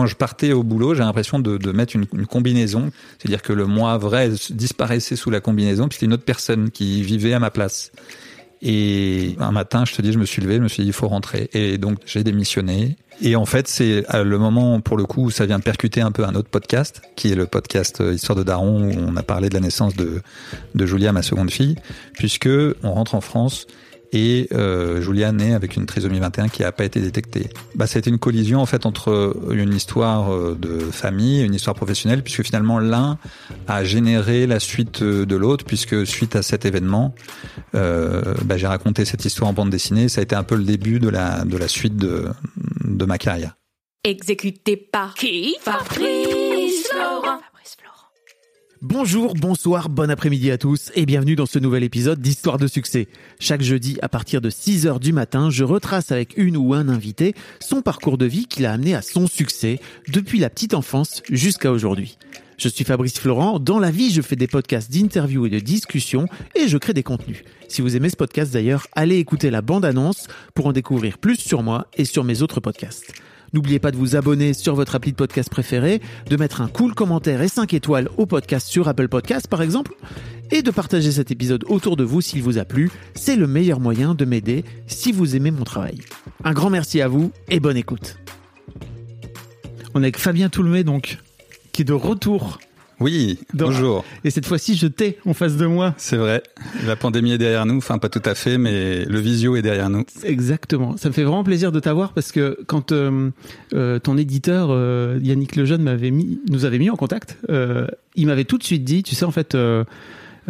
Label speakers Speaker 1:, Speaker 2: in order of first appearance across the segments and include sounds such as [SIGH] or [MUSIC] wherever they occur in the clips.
Speaker 1: Quand je partais au boulot, j'ai l'impression de, mettre une, combinaison. C'est-à-dire que le moi vrai disparaissait sous la combinaison, puis c'était une autre personne qui vivait à ma place. Et un matin, je te dis, je me suis levé, je me suis dit, il faut rentrer. Et donc, j'ai démissionné. Et en fait, c'est le moment, pour le coup, où ça vient percuter un peu un autre podcast, qui est le podcast euh, Histoire de Daron, où on a parlé de la naissance de, de Julia, ma seconde fille, puisque on rentre en France et euh, Julia naît avec une trisomie 21 qui n'a pas été détectée. Bah, ça a été une collision en fait entre une histoire euh, de famille et une histoire professionnelle, puisque finalement l'un a généré la suite de l'autre, puisque suite à cet événement, euh, bah, j'ai raconté cette histoire en bande dessinée. Ça a été un peu le début de la de la suite de de ma carrière.
Speaker 2: Exécuté par qui? Fabrice.
Speaker 3: Bonjour, bonsoir, bon après-midi à tous et bienvenue dans ce nouvel épisode d'Histoire de succès. Chaque jeudi à partir de 6 heures du matin, je retrace avec une ou un invité son parcours de vie qui l'a amené à son succès depuis la petite enfance jusqu'à aujourd'hui. Je suis Fabrice Florent, dans la vie je fais des podcasts d'interviews et de discussions et je crée des contenus. Si vous aimez ce podcast d'ailleurs, allez écouter la bande-annonce pour en découvrir plus sur moi et sur mes autres podcasts. N'oubliez pas de vous abonner sur votre appli de podcast préféré, de mettre un cool commentaire et 5 étoiles au podcast sur Apple Podcast par exemple, et de partager cet épisode autour de vous s'il vous a plu. C'est le meilleur moyen de m'aider si vous aimez mon travail. Un grand merci à vous et bonne écoute. On est avec Fabien Toulmé donc, qui est de retour
Speaker 1: oui, bonjour.
Speaker 3: Et cette fois-ci, je t'ai en face de moi.
Speaker 1: C'est vrai. La pandémie est derrière nous. Enfin, pas tout à fait, mais le visio est derrière nous.
Speaker 3: Exactement. Ça me fait vraiment plaisir de t'avoir parce que quand euh, euh, ton éditeur euh, Yannick Lejeune m'avait mis, nous avait mis en contact, il m'avait tout de suite dit, tu sais, en fait.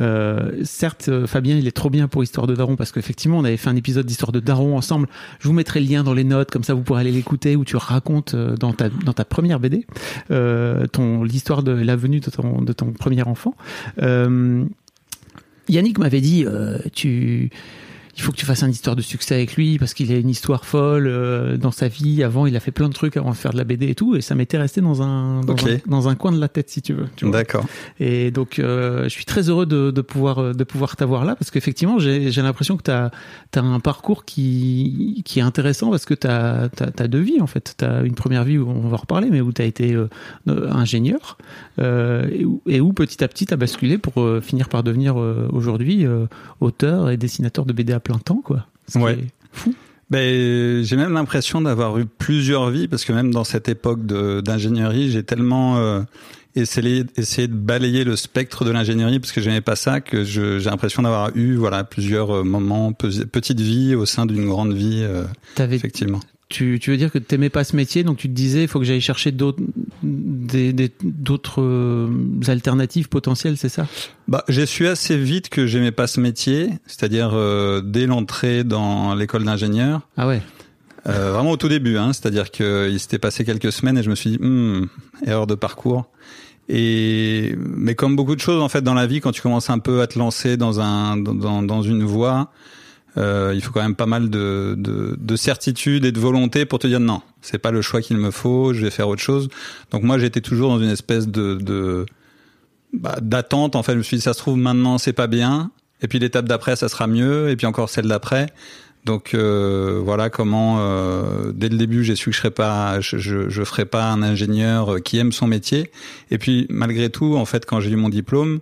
Speaker 3: Euh, certes, Fabien, il est trop bien pour Histoire de Daron parce qu'effectivement, on avait fait un épisode d'Histoire de Daron ensemble. Je vous mettrai le lien dans les notes, comme ça vous pourrez aller l'écouter où tu racontes dans ta dans ta première BD euh, ton l'histoire de la venue de ton premier enfant. Euh, Yannick m'avait dit, euh, tu il faut que tu fasses une histoire de succès avec lui parce qu'il a une histoire folle euh, dans sa vie. Avant, il a fait plein de trucs avant de faire de la BD et tout, et ça m'était resté dans un dans, un dans un coin de la tête, si tu veux.
Speaker 1: D'accord.
Speaker 3: Et donc, euh, je suis très heureux de, de pouvoir de pouvoir t'avoir là parce qu'effectivement, j'ai l'impression que tu as, un parcours qui qui est intéressant parce que tu as, deux vies en fait. Tu as une première vie où on va en reparler, mais où tu as été euh, euh, ingénieur euh, et, où, et où petit à petit tu as basculé pour euh, finir par devenir euh, aujourd'hui euh, auteur et dessinateur de BD à plein temps, quoi. Ce qui
Speaker 1: Ouais.
Speaker 3: est fou.
Speaker 1: Ben, j'ai même l'impression d'avoir eu plusieurs vies parce que même dans cette époque d'ingénierie, j'ai tellement euh, essayé, essayé de balayer le spectre de l'ingénierie parce que j'aimais pas ça que j'ai l'impression d'avoir eu voilà plusieurs euh, moments, pe- petites vies au sein d'une grande vie, euh,
Speaker 3: T'avais
Speaker 1: effectivement.
Speaker 3: Tu, tu veux dire que t'aimais pas ce métier, donc tu te disais, il faut que j'aille chercher d'autres, des, des- d'autres euh, alternatives potentielles, c'est ça?
Speaker 1: Bah, j'ai su assez vite que j'aimais pas ce métier, c'est-à-dire euh, dès l'entrée dans l'école d'ingénieur.
Speaker 3: Ah ouais.
Speaker 1: Euh, vraiment au tout début, hein, c'est-à-dire qu'il s'était passé quelques semaines et je me suis dit, hmm, erreur de parcours. Et mais comme beaucoup de choses en fait dans la vie, quand tu commences un peu à te lancer dans un dans, dans une voie, euh, il faut quand même pas mal de, de, de certitude et de volonté pour te dire non, c'est pas le choix qu'il me faut, je vais faire autre chose. Donc moi j'étais toujours dans une espèce de, de bah, d'attente. En fait, je me suis dit ça se trouve maintenant c'est pas bien, et puis l'étape d'après ça sera mieux, et puis encore celle d'après. Donc euh, voilà comment euh, dès le début j'ai su que je serais pas je, je, ferais pas un ingénieur qui aime son métier et puis malgré tout en fait quand j'ai eu mon diplôme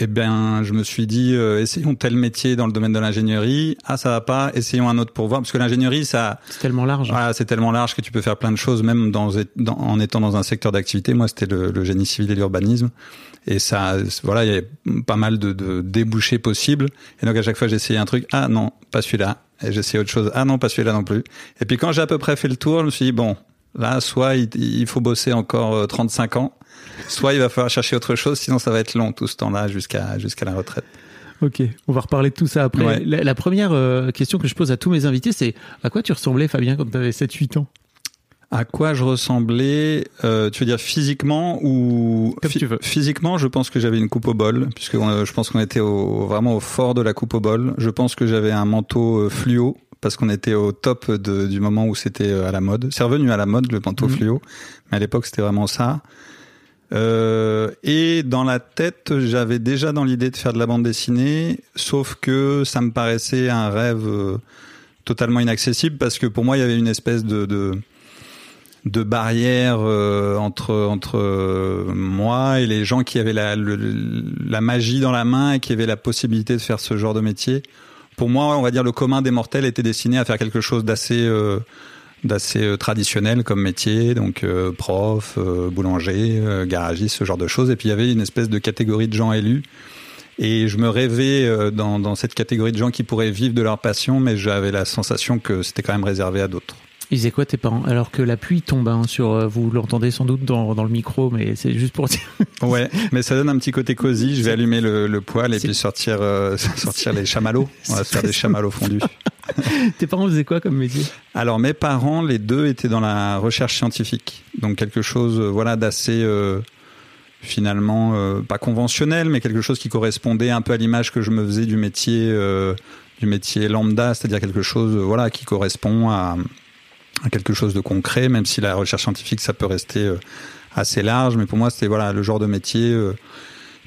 Speaker 1: eh bien je me suis dit euh, essayons tel métier dans le domaine de l'ingénierie ah ça va pas essayons un autre pour voir parce que l'ingénierie ça
Speaker 3: C'est tellement large.
Speaker 1: voilà, c'est tellement large que tu peux faire plein de choses, même dans, dans- en étant dans un secteur d'activité. Moi, c'était le, le génie civil et l'urbanisme. Et ça, voilà, il y avait pas mal de, de débouchés possibles. Et donc, à chaque fois, j'essayais un truc. Ah non, pas celui-là. Et j'essayais autre chose. Ah non, pas celui-là non plus. Et puis, quand j'ai à peu près fait le tour, je me suis dit, bon, là, soit il, il faut bosser encore euh, 35 ans, soit il va falloir chercher autre chose, sinon ça va être long tout ce temps-là jusqu'à jusqu'à la retraite.
Speaker 3: Ok, on va reparler de tout ça après.
Speaker 1: Ouais.
Speaker 3: La, la première euh, question que je pose à tous mes invités, c'est à quoi tu ressemblais, Fabien, quand tu avais 7-8 ans?
Speaker 1: À quoi je ressemblais euh, Tu veux dire physiquement ou
Speaker 3: Comme tu veux.
Speaker 1: Physiquement, je pense que j'avais une coupe au bol, puisque on- je pense qu'on était au, vraiment au fort de la coupe au bol. Je pense que j'avais un manteau euh, fluo parce qu'on était au top de, du moment où c'était euh, à la mode. C'est revenu à la mode le manteau
Speaker 3: Mhm.
Speaker 1: mais à l'époque c'était vraiment ça. Euh, et dans la tête, j'avais déjà dans l'idée de faire de la bande dessinée, sauf que ça me paraissait un rêve euh, totalement inaccessible parce que pour moi il y avait une espèce de, de de barrière euh, entre entre euh, moi et les gens qui avaient la le- la magie dans la main et qui avaient la possibilité de faire ce genre de métier. Pour moi, on va dire le commun des mortels était destiné à faire quelque chose d'assez euh, d'assez euh, traditionnel comme métier, donc euh, prof, euh, boulanger, euh, garagiste, ce genre de choses. Et puis il y avait une espèce de catégorie de gens élus. Et je me rêvais euh, dans, dans cette catégorie de gens qui pourraient vivre de leur passion, mais j'avais la sensation que c'était quand même réservé à d'autres.
Speaker 3: Ils disaient quoi tes parents? Alors que la pluie tombe hein, sur, euh, vous l'entendez sans doute dans, dans le micro, mais c'est juste pour dire. [LAUGHS]
Speaker 1: Ouais, mais ça donne un petit côté cosy. Je vais allumer le, le poêle et puis sortir euh, [LAUGHS] sortir les chamallows. On va se faire des chamallows fondus. [LAUGHS]
Speaker 3: tes parents faisaient quoi comme métier?
Speaker 1: Alors mes parents, les deux étaient dans la recherche scientifique, donc quelque chose, euh, voilà, d'assez euh, finalement pas conventionnel, mais quelque chose qui correspondait un peu à l'image que je me faisais du métier du métier lambda, c'est-à-dire quelque chose, voilà, qui correspond à, à quelque chose de concret, même si la recherche scientifique ça peut rester euh, assez large, mais pour moi c'était voilà le genre de métier. euh,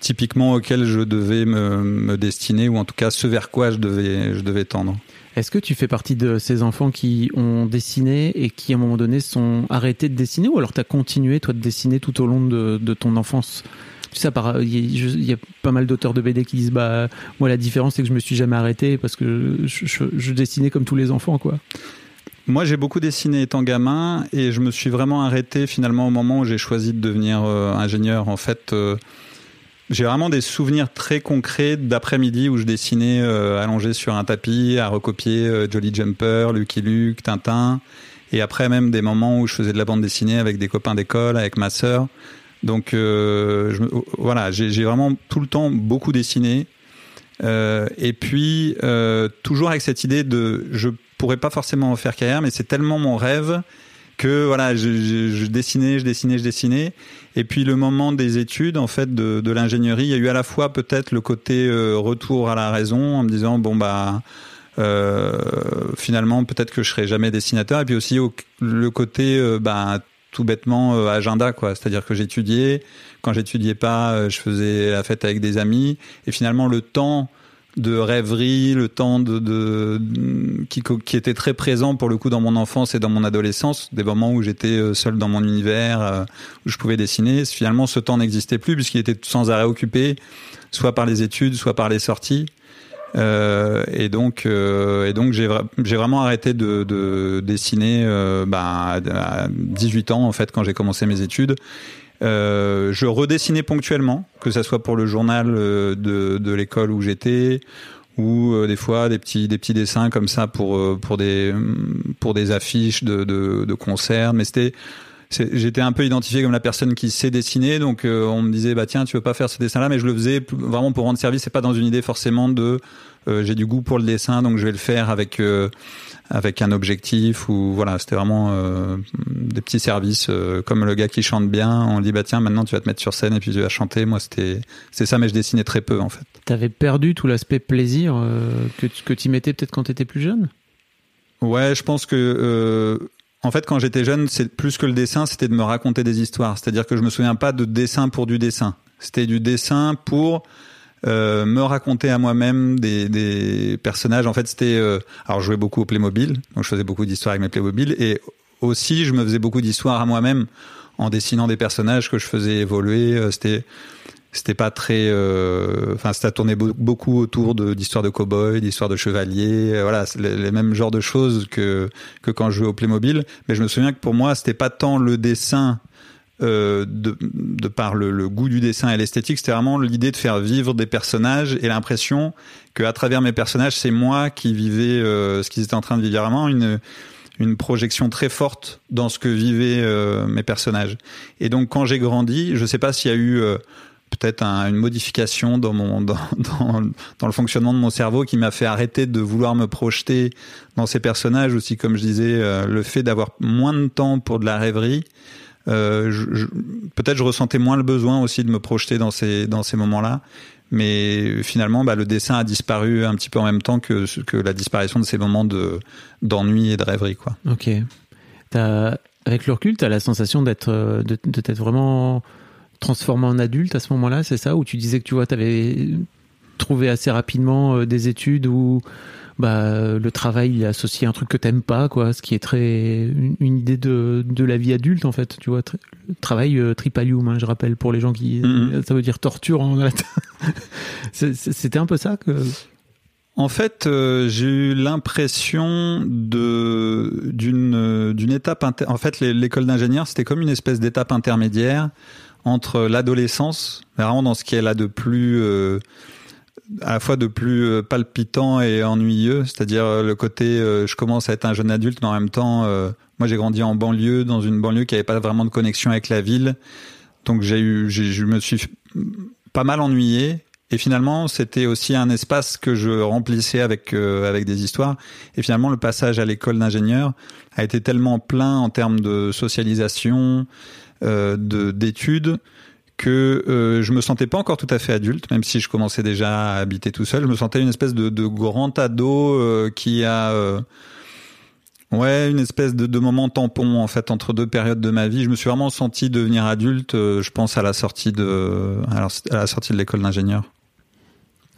Speaker 1: typiquement auquel je devais me, me destiner ou en tout cas ce vers quoi je devais je devais tendre.
Speaker 3: Est-ce que tu fais partie de ces enfants qui ont dessiné et qui à un moment donné sont arrêtés de dessiner ou alors tu as continué toi de dessiner tout au long de, de ton enfance? Tu sais, il il y a pas mal d'auteurs de BD qui disent bah moi la différence c'est que je me suis jamais arrêté parce que je dessinais comme tous les enfants quoi.
Speaker 1: Moi, j'ai beaucoup dessiné étant gamin et je me suis vraiment arrêté finalement au moment où j'ai choisi de devenir euh, ingénieur. En fait, euh, j'ai vraiment des souvenirs très concrets d'après-midi où je dessinais euh, allongé sur un tapis à recopier Jolly Jumper, Lucky Luke, Tintin. Et après même des moments où je faisais de la bande dessinée avec des copains d'école, avec ma sœur. Donc voilà, j'ai vraiment tout le temps beaucoup dessiné. Et puis toujours avec cette idée de je pourrais pas forcément en faire carrière, mais c'est tellement mon rêve que voilà, je, dessinais, je dessinais, je dessinais. Et puis le moment des études, en fait, de, l'ingénierie, il y a eu à la fois peut-être le côté euh, retour à la raison, en me disant bon bah euh, finalement peut-être que je serai jamais dessinateur, et puis aussi au- le côté euh, bah tout bêtement euh, agenda quoi, c'est-à-dire que j'étudiais, quand j'étudiais pas, je faisais la fête avec des amis, et finalement le temps de rêverie, le temps de, de qui, qui était très présent pour le coup dans mon enfance et dans mon adolescence, des moments où j'étais euh, seul dans mon univers, euh, où je pouvais dessiner. Finalement, ce temps n'existait plus puisqu'il était sans arrêt occupé, soit par les études, soit par les sorties. Euh, et donc, euh, et donc j'ai j'ai vraiment arrêté de, de dessiner bah, à 18 ans en fait quand j'ai commencé mes études. Euh, je redessinais ponctuellement, que ça soit pour le journal euh, de, de l'école où j'étais, ou euh, des fois des petits des petits dessins comme ça pour euh, pour des pour des affiches de de, de concerts. Mais c'était j'étais un peu identifié comme la personne qui sait dessiner, donc euh, on me disait bah tiens tu veux pas faire ce dessin-là, mais je le faisais vraiment pour rendre service, c'est pas dans une idée forcément de euh, j'ai du goût pour le dessin, donc je vais le faire avec euh, avec un objectif ou voilà, c'était vraiment des petits services comme le gars qui chante bien, on dit bah tiens maintenant tu vas te mettre sur scène et puis tu vas chanter. Moi c'était c'est ça, mais je dessinais très peu en fait.
Speaker 3: T'avais perdu tout l'aspect plaisir que tu que y mettais peut-être quand t'étais plus jeune?
Speaker 1: Ouais, je pense que en fait quand j'étais jeune, c'est plus que le dessin, c'était de me raconter des histoires. C'est-à-dire que je me souviens pas de dessin pour du dessin. C'était du dessin pour euh, me raconter à moi-même des, des personnages. En fait, c'était euh, alors je jouais beaucoup au Playmobil, donc je faisais beaucoup d'histoires avec mes Playmobil et aussi je me faisais beaucoup d'histoires à moi-même en dessinant des personnages que je faisais évoluer. Euh, C'était c'était pas très euh, enfin ça tournait beau- beaucoup autour de d'histoires de cow-boys d'histoires de chevaliers euh, voilà les, les mêmes genres de choses que que quand je jouais au Playmobil mais je me souviens que pour moi c'était pas tant le dessin euh, de, de par le, le goût du dessin et l'esthétique, c'était vraiment l'idée de faire vivre des personnages et l'impression que à travers mes personnages, c'est moi qui vivais euh, ce qu'ils étaient en train de vivre. Vraiment une une projection très forte dans ce que vivaient euh, mes personnages. Et donc quand j'ai grandi, je sais pas s'il y a eu peut-être une modification [LAUGHS] dans le fonctionnement de mon cerveau qui m'a fait arrêter de vouloir me projeter dans ces personnages aussi comme je disais euh, le fait d'avoir moins de temps pour de la rêverie euh, peut-être je ressentais moins le besoin aussi de me projeter dans ces moments-là mais finalement bah, le dessin a disparu un petit peu en même temps que la disparition de ces moments de d'ennui et de rêverie quoi.
Speaker 3: OK. Avec le recul, tu as la sensation d'être euh, de, vraiment transformé en adulte à ce moment-là, c'est ça Où tu disais que tu vois, tu avais trouvé assez rapidement euh, des études où bah, le travail il est associé à un truc que t'aimes pas, quoi, ce qui est très une, idée de, de la vie adulte en fait, tu vois, travail euh, tripalium, hein, je rappelle pour les gens qui, mm-hmm. ça veut dire torture en latin. [LAUGHS] C'était un peu ça que.
Speaker 1: En fait, euh, j'ai eu l'impression de d'une d'une étape. En fait, l'école d'ingénieur, c'était comme une espèce d'étape intermédiaire entre l'adolescence, vraiment dans ce est là de plus euh, à la fois de plus euh, palpitant et ennuyeux, c'est-à-dire euh, le côté je commence à être un jeune adulte, mais en même temps, moi j'ai grandi en banlieue, dans une banlieue qui avait pas vraiment de connexion avec la ville, donc j'ai eu, je me suis pas mal ennuyé. Et finalement, c'était aussi un espace que je remplissais avec avec des histoires. Et finalement, le passage à l'école d'ingénieur a été tellement plein en termes de socialisation, d'études que euh, je me sentais pas encore tout à fait adulte, même si je commençais déjà à habiter tout seul. Je me sentais une espèce de, de grand ado euh, qui a euh, ouais une espèce de, de, moment tampon en fait entre deux périodes de ma vie. Je me suis vraiment senti devenir adulte. je pense à la sortie de à la sortie de l'école d'ingénieur.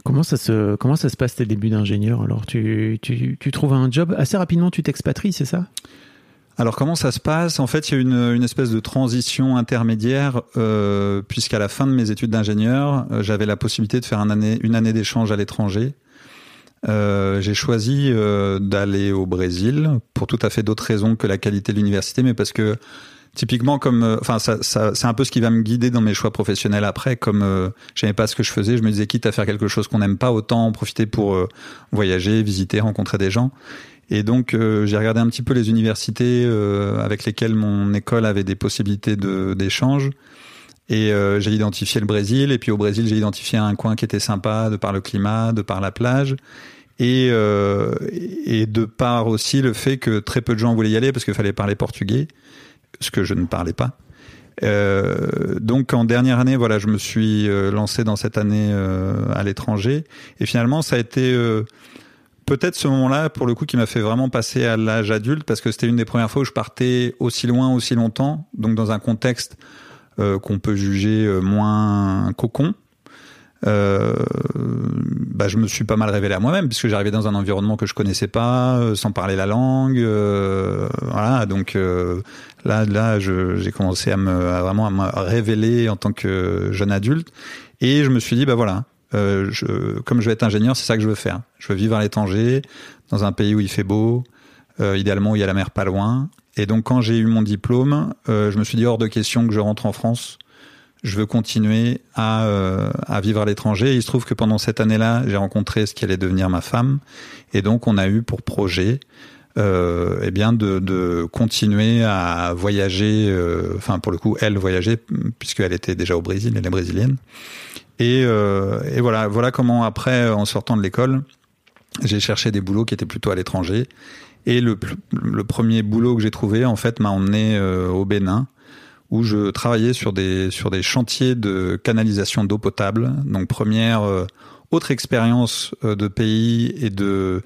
Speaker 3: Comment ça se comment ça se passe tes débuts d'ingénieur Alors? Tu, tu tu trouves un job assez rapidement, tu t'expatries, c'est ça?
Speaker 1: Alors comment ça se passe? En fait, il y a une, une espèce de transition intermédiaire, euh, puisqu'à la fin de mes études d'ingénieur, euh, j'avais la possibilité de faire un année, une année d'échange à l'étranger. Euh, j'ai choisi euh, d'aller au Brésil pour tout à fait d'autres raisons que la qualité de l'université, mais parce que typiquement comme, euh, enfin, ça, ça c'est un peu ce qui va me guider dans mes choix professionnels après. Comme j'aimais pas ce que je faisais, je me disais quitte à faire quelque chose qu'on n'aime pas, autant en profiter pour voyager, visiter, rencontrer des gens. Et donc euh, j'ai regardé un petit peu les universités euh, avec lesquelles mon école avait des possibilités de d'échange. Et euh, j'ai identifié le Brésil. Et puis au Brésil, j'ai identifié un coin qui était sympa de par le climat, de par la plage. Et, et de par aussi le fait que très peu de gens voulaient y aller parce qu'il fallait parler portugais, ce que je ne parlais pas. Euh, donc en dernière année, voilà, je me suis lancé dans cette année à l'étranger. Et finalement, ça a été peut-être ce moment-là, pour le coup, qui m'a fait vraiment passer à l'âge adulte, parce que c'était une des premières fois où je partais aussi loin, aussi longtemps, donc dans un contexte euh, qu'on peut juger euh, moins cocon. Euh, bah, je me suis pas mal révélé à moi-même puisque j'arrivais dans un environnement que je connaissais pas, euh, sans parler la langue. Euh, voilà, donc là, là, j'ai commencé à me à vraiment à me révéler en tant que jeune adulte, et je me suis dit, bah voilà, euh, je, comme je vais être ingénieur, c'est ça que je veux faire. Je veux vivre à l'étranger, dans un pays où il fait beau, euh, idéalement où il y a la mer pas loin. Et donc quand j'ai eu mon diplôme, euh, je me suis dit hors de question que je rentre en France. Je veux continuer à, euh, à vivre à l'étranger. Il se trouve que pendant cette année-là, j'ai rencontré ce qui allait devenir ma femme. Et donc on a eu pour projet euh, eh bien de, de, continuer à voyager, euh, enfin pour le coup elle voyageait puisqu'elle était déjà au Brésil, elle est brésilienne, et, euh, et voilà, voilà comment après, en sortant de l'école, j'ai cherché des boulots qui étaient plutôt à l'étranger. Et le, premier boulot que j'ai trouvé, en fait, m'a emmené euh, au Bénin, où je travaillais sur des sur des chantiers de canalisation d'eau potable. Donc première euh, autre expérience euh, de pays et de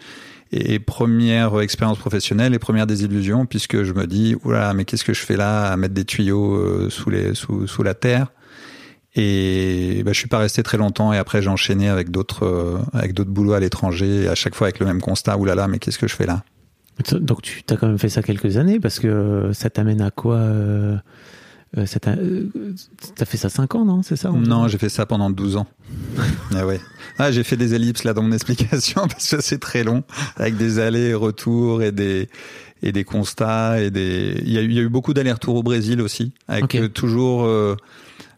Speaker 1: et première expérience professionnelle et première désillusion puisque je me dis oula mais qu'est-ce que je fais là à mettre des tuyaux sous les sous sous la terre? Et bah, je suis pas resté très longtemps et après j'ai enchaîné avec d'autres euh, avec d'autres boulots à l'étranger à chaque fois avec le même constat. Là là, mais qu'est-ce que je fais là?
Speaker 3: Donc tu as quand même fait ça quelques années parce que ça t'amène à quoi euh, euh ça T'as fait ça 5 ans, non? C'est ça
Speaker 1: Non, j'ai fait ça pendant 12 ans. [LAUGHS] ah ouais. Ah, j'ai fait des ellipses là dans mon explication [LAUGHS] parce que c'est très long, avec des allers et et des et des constats et des. Il y a eu, il y a eu beaucoup d'allers-retours au Brésil aussi, avec toujours euh,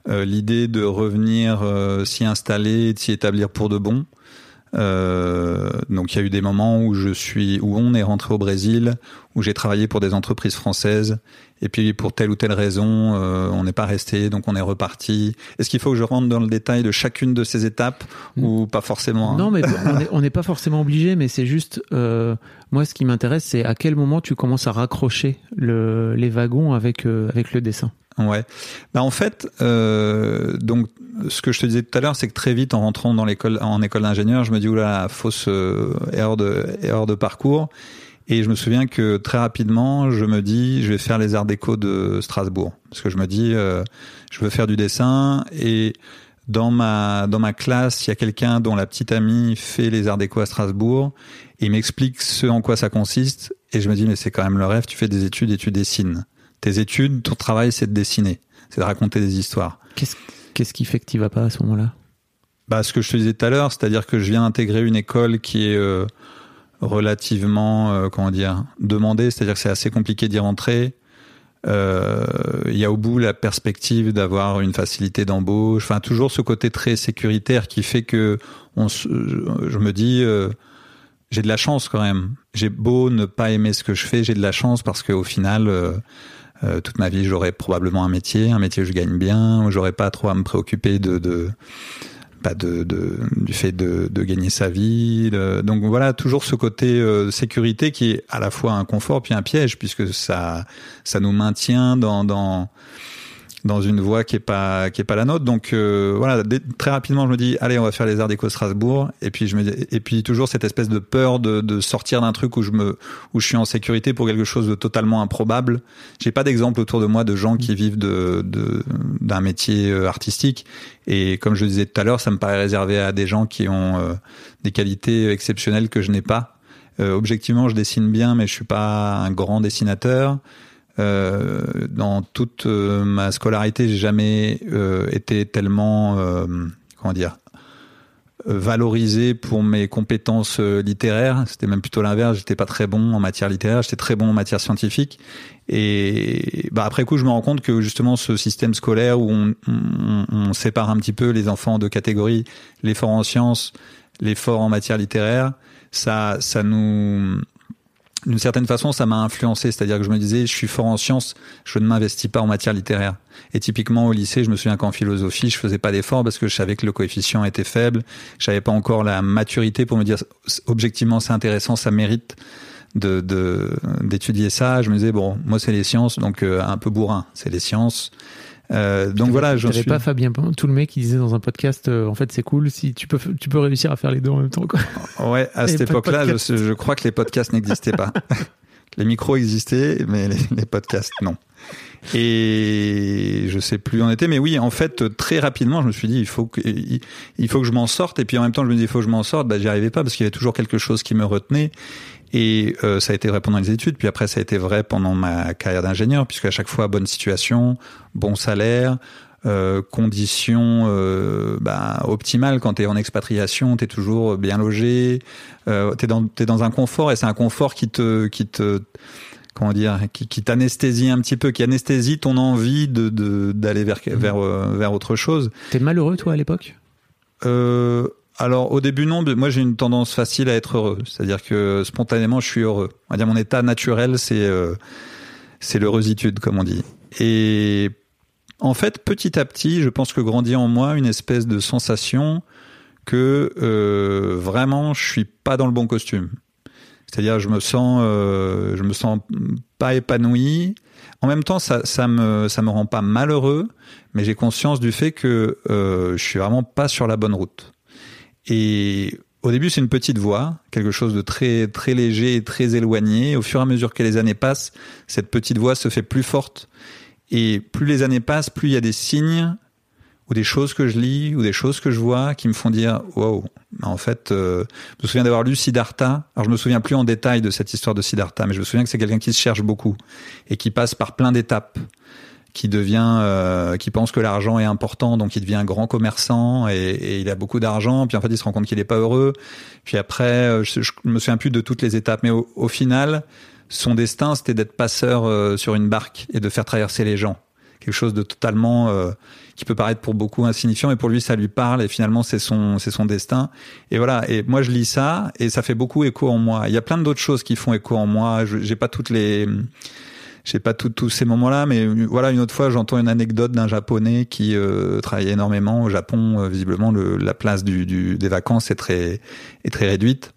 Speaker 1: l'idée de revenir euh, s'y installer, de s'y établir pour de bon. Euh, donc il y a eu des moments où je suis, où on est rentré au Brésil, où j'ai travaillé pour des entreprises françaises, et puis pour telle ou telle raison, euh, on n'est pas resté, donc on est reparti. Est-ce qu'il faut que je rentre dans le détail de chacune de ces étapes ou pas forcément hein
Speaker 3: Non, mais on n'est pas forcément obligé, mais c'est juste, euh, moi ce qui m'intéresse, c'est à quel moment tu commences à raccrocher le, les wagons avec, euh, avec le dessin.
Speaker 1: Ouais. Bah en fait, euh, donc ce que je te disais tout à l'heure, c'est que très vite en rentrant dans l'école, en école d'ingénieur, je me dis oula, fausse euh, erreur de erreur de parcours. Et je me souviens que très rapidement, je me dis, je vais faire les arts déco de Strasbourg, parce que je me dis, euh, je veux faire du dessin. Et dans ma dans ma classe, il y a quelqu'un dont la petite amie fait les arts déco à Strasbourg. Et il m'explique ce en quoi ça consiste. Et je me dis mais c'est quand même le rêve, tu fais des études et tu dessines tes études, ton travail, c'est de dessiner, c'est de raconter des histoires.
Speaker 3: Qu'est-ce qu'est-ce qui fait que tu vas pas à ce moment-là?
Speaker 1: Bah, ce que je te disais tout à l'heure, c'est-à-dire que je viens d'intégrer une école qui est euh, relativement, euh, comment dire, demandée, c'est-à-dire que c'est assez compliqué d'y rentrer. Euh, il y a au bout la perspective d'avoir une facilité d'embauche, enfin toujours ce côté très sécuritaire qui fait que on, je me dis, j'ai de la chance quand même. J'ai beau ne pas aimer ce que je fais, j'ai de la chance parce qu'au final, euh, toute ma vie, j'aurais probablement un métier, un métier où je gagne bien, où j'aurais pas trop à me préoccuper de, de pas de, du fait de, gagner sa vie. donc voilà, toujours ce côté euh, sécurité qui est à la fois un confort puis un piège puisque ça ça nous maintient dans dans une voie qui est pas qui est pas la nôtre. Donc euh, voilà, très rapidement je me dis allez on va faire les arts déco Strasbourg et puis je me et puis toujours cette espèce de peur de, de sortir d'un truc où je me où je suis en sécurité pour quelque chose de totalement improbable. J'ai pas d'exemple autour de moi de gens qui vivent de d'un métier euh, artistique et comme je le disais tout à l'heure, ça me paraît réservé à des gens qui ont euh, des qualités exceptionnelles que je n'ai pas. objectivement, je dessine bien, mais je suis pas un grand dessinateur. Euh, dans toute euh, ma scolarité, j'ai jamais euh, été tellement, comment dire, valorisé pour mes compétences littéraires. C'était même plutôt l'inverse. J'étais pas très bon en matière littéraire. J'étais très bon en matière scientifique. Et bah après coup, je me rends compte que justement ce système scolaire où on, sépare un petit peu les enfants de catégories, les forts en sciences, les forts en matière littéraire, ça, ça nous d'une certaine façon, ça m'a influencé. C'est-à-dire que je me disais, je suis fort en sciences, je ne m'investis pas en matière littéraire. Et typiquement au lycée, je me souviens qu'en philosophie, je faisais pas d'efforts parce que je savais que le coefficient était faible. Je n'avais pas encore la maturité pour me dire, objectivement, c'est intéressant, ça mérite de d'étudier ça. Je me disais, bon, moi, c'est les sciences, donc euh, un peu bourrin. C'est les sciences. Euh, donc voilà,
Speaker 3: j'en suis. pas Fabien tout le mec qui disait dans un podcast, euh, en fait c'est cool si tu peux tu peux réussir à faire les deux en même temps quoi.
Speaker 1: Ouais, à [LAUGHS] cette époque-là, je, je, crois que les podcasts n'existaient pas. [LAUGHS] les micros existaient, mais les, les, podcasts non. Et je sais plus où on était, mais oui, en fait, très rapidement, je me suis dit, il faut que, il faut que je m'en sorte. Et puis en même temps, je me dis, il faut que je m'en sorte. Bah, j'y arrivais pas parce qu'il y avait toujours quelque chose qui me retenait. Et euh, ça a été vrai pendant les études, puis après ça a été vrai pendant ma carrière d'ingénieur, puisque à chaque fois bonne situation, bon salaire, euh, conditions euh, bah, optimales quand tu es en expatriation, tu es toujours bien logé, euh, tu es dans, es dans un confort et c'est un confort qui te, qui te comment dire, qui, qui t'anesthésie un petit peu, qui anesthésie ton envie de d'aller vers, mmh. vers, vers autre chose.
Speaker 3: T'es malheureux toi à l'époque?
Speaker 1: Euh, alors au début non, moi j'ai une tendance facile à être heureux, c'est-à-dire que spontanément je suis heureux. On va dire mon état naturel c'est euh, c'est l'heureusitude comme on dit. Et en fait petit à petit, je pense que grandit en moi une espèce de sensation que euh, vraiment je suis pas dans le bon costume. C'est-à-dire je me sens euh, je me sens pas épanoui. En même temps ça ça me ça me rend pas malheureux, mais j'ai conscience du fait que euh, je suis vraiment pas sur la bonne route. Et au début, c'est une petite voix, quelque chose de très très léger et très éloigné. Au fur et à mesure que les années passent, cette petite voix se fait plus forte. Et plus les années passent, plus il y a des signes ou des choses que je lis ou des choses que je vois qui me font dire wow. En fait, euh, je me souviens d'avoir lu Siddhartha. Alors je me souviens plus en détail de cette histoire de Siddhartha, mais je me souviens que c'est quelqu'un qui se cherche beaucoup et qui passe par plein d'étapes qui devient, euh, qui pense que l'argent est important, donc il devient un grand commerçant et, et il a beaucoup d'argent. Puis en fait, il se rend compte qu'il n'est pas heureux. Puis après, euh, je, je, me souviens plus de toutes les étapes, mais au, final, son destin, c'était d'être passeur euh, sur une barque et de faire traverser les gens. quelque chose de totalement euh, qui peut paraître pour beaucoup insignifiant, mais pour lui ça lui parle et finalement c'est son c'est son destin. Et voilà. Et moi je lis ça et ça fait beaucoup écho en moi. Il y a plein d'autres choses qui font écho en moi. J'ai pas toutes les j'ai pas tous ces moments-là, mais voilà, une autre fois, j'entends une anecdote d'un japonais qui euh, travaillait énormément au Japon. Euh, visiblement, le, la place du, du, des vacances est très est très réduite.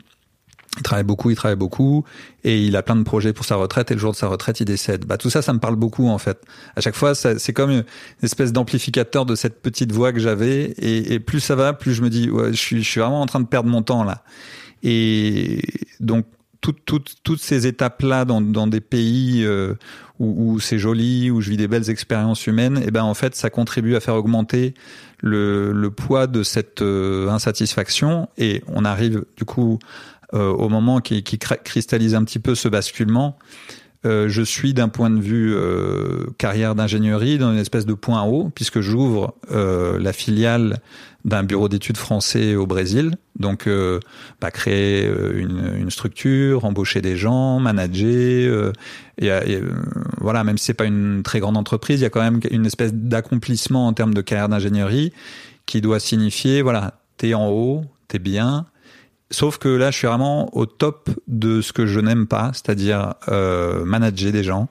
Speaker 1: Il travaille beaucoup, il travaille beaucoup, et il a plein de projets pour sa retraite. Et le jour de sa retraite, il décède. Bah tout ça, ça me parle beaucoup en fait. À chaque fois, c'est comme une espèce d'amplificateur de cette petite voix que j'avais. Et, et, plus ça va, plus je me dis, ouais, je suis, je suis vraiment en train de perdre mon temps là. Et donc toutes, ces étapes-là dans, dans des pays euh, où, c'est joli, où je vis des belles expériences humaines, et eh ben en fait, ça contribue à faire augmenter le, poids de cette euh, insatisfaction. Et on arrive du coup euh, au moment qui cristallise un petit peu ce basculement. Euh, je suis d'un point de vue euh, carrière d'ingénierie dans une espèce de point haut puisque j'ouvre euh, la filiale d'un bureau d'études français au Brésil. Donc, euh, bah, créer euh, une, une, structure, embaucher des gens, manager. et, et, voilà, même si c'est pas une très grande entreprise, il y a quand même une espèce d'accomplissement en termes de carrière d'ingénierie qui doit signifier, voilà, t'es en haut, t'es bien, Sauf que là, je suis vraiment au top de ce que je n'aime pas, c'est-à-dire euh, manager des gens,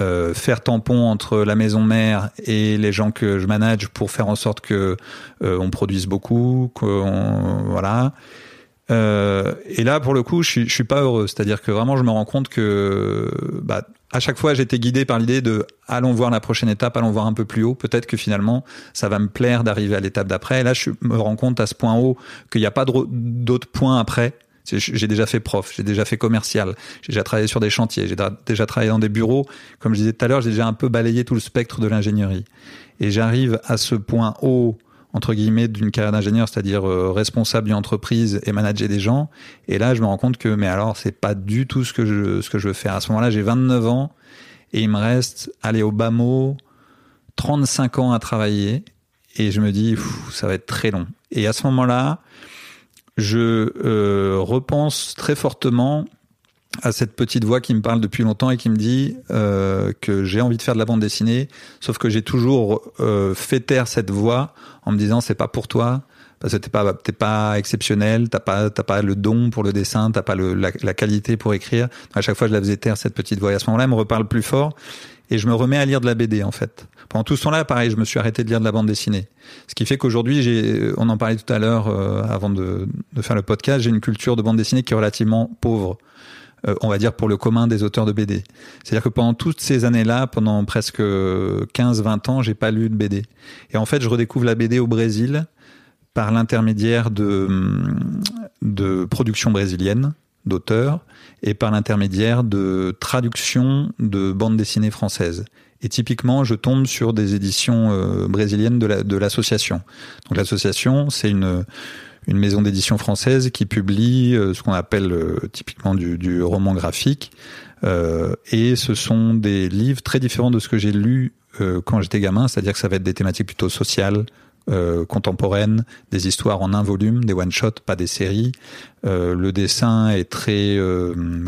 Speaker 1: euh, faire tampon entre la maison mère et les gens que je manage pour faire en sorte que euh, on produise beaucoup, qu'on voilà. Euh, et là, pour le coup, je suis, pas heureux. C'est-à-dire que vraiment, je me rends compte que bah, à chaque fois, j'étais guidé par l'idée de allons voir la prochaine étape, allons voir un peu plus haut. Peut-être que finalement, ça va me plaire d'arriver à l'étape d'après. Et là, je me rends compte à ce point haut qu'il n'y a pas d'autres points après. J'ai déjà fait prof, j'ai déjà fait commercial, j'ai déjà travaillé sur des chantiers, j'ai déjà travaillé dans des bureaux. Comme je disais tout à l'heure, j'ai déjà un peu balayé tout le spectre de l'ingénierie. Et j'arrive à ce point haut entre guillemets d'une carrière d'ingénieur, c'est-à-dire euh, responsable d'une entreprise et manager des gens. Et là, je me rends compte que mais alors c'est pas du tout ce que je ce que je veux faire. À ce moment-là, j'ai 29 ans et il me reste aller au bas mot 35 ans à travailler et je me dis ça va être très long. Et à ce moment-là, je euh, repense très fortement à cette petite voix qui me parle depuis longtemps et qui me dit euh, que j'ai envie de faire de la bande dessinée, sauf que j'ai toujours euh, fait taire cette voix en me disant c'est pas pour toi parce que t'es pas t'es pas exceptionnel, t'as pas t'as pas le don pour le dessin, t'as pas le, la, qualité pour écrire. à chaque fois je la faisais taire cette petite voix. Et à ce moment-là, elle me reparle plus fort et je me remets à lire de la BD en fait. Pendant tout ce temps-là, pareil, je me suis arrêté de lire de la bande dessinée. Ce qui fait qu'aujourd'hui, j'ai, on en parlait tout à l'heure euh, avant de, de faire le podcast, j'ai une culture de bande dessinée qui est relativement pauvre euh, on va dire pour le commun des auteurs de BD. C'est-à-dire que pendant toutes ces années-là, pendant presque 15-20 ans, j'ai pas lu de BD. Et en fait, je redécouvre la BD au Brésil par l'intermédiaire de, de productions brésiliennes d'auteurs et par l'intermédiaire de traductions de bandes dessinées françaises. Et typiquement, je tombe sur des éditions euh, brésiliennes de l'association. Donc l'association, c'est une une maison d'édition française qui publie euh, ce qu'on appelle euh, typiquement du, du, roman graphique. Euh, et ce sont des livres très différents de ce que j'ai lu euh, quand j'étais gamin, c'est-à-dire que ça va être des thématiques plutôt sociales, euh, contemporaines, des histoires en un volume, des one-shots, pas des séries. le dessin est très,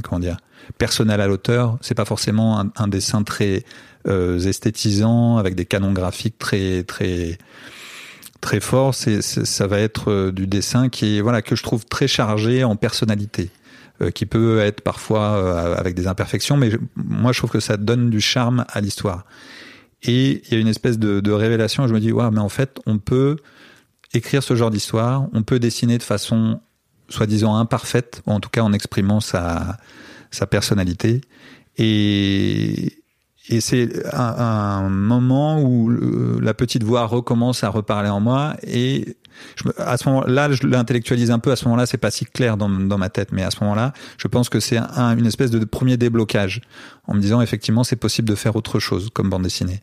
Speaker 1: comment dire, personnel à l'auteur. C'est pas forcément un, un dessin très esthétisant avec des canons graphiques très très très fort, c'est, ça va être euh, du dessin qui est voilà que je trouve très chargé en personnalité, euh, qui peut être parfois euh, avec des imperfections, mais moi je trouve que ça donne du charme à l'histoire. Et il y a une espèce de, de révélation. Je me dis ouais, mais en fait on peut écrire ce genre d'histoire, on peut dessiner de façon soi-disant imparfaite, ou en tout cas en exprimant sa sa personnalité. Et, et c'est un, un, moment où la petite voix recommence à reparler en moi et je, à ce moment-là, je l'intellectualise un peu. À ce moment-là, c'est pas si clair dans, dans, ma tête, mais à ce moment-là, je pense que c'est un, une espèce de premier déblocage en me disant effectivement c'est possible de faire autre chose comme bande dessinée.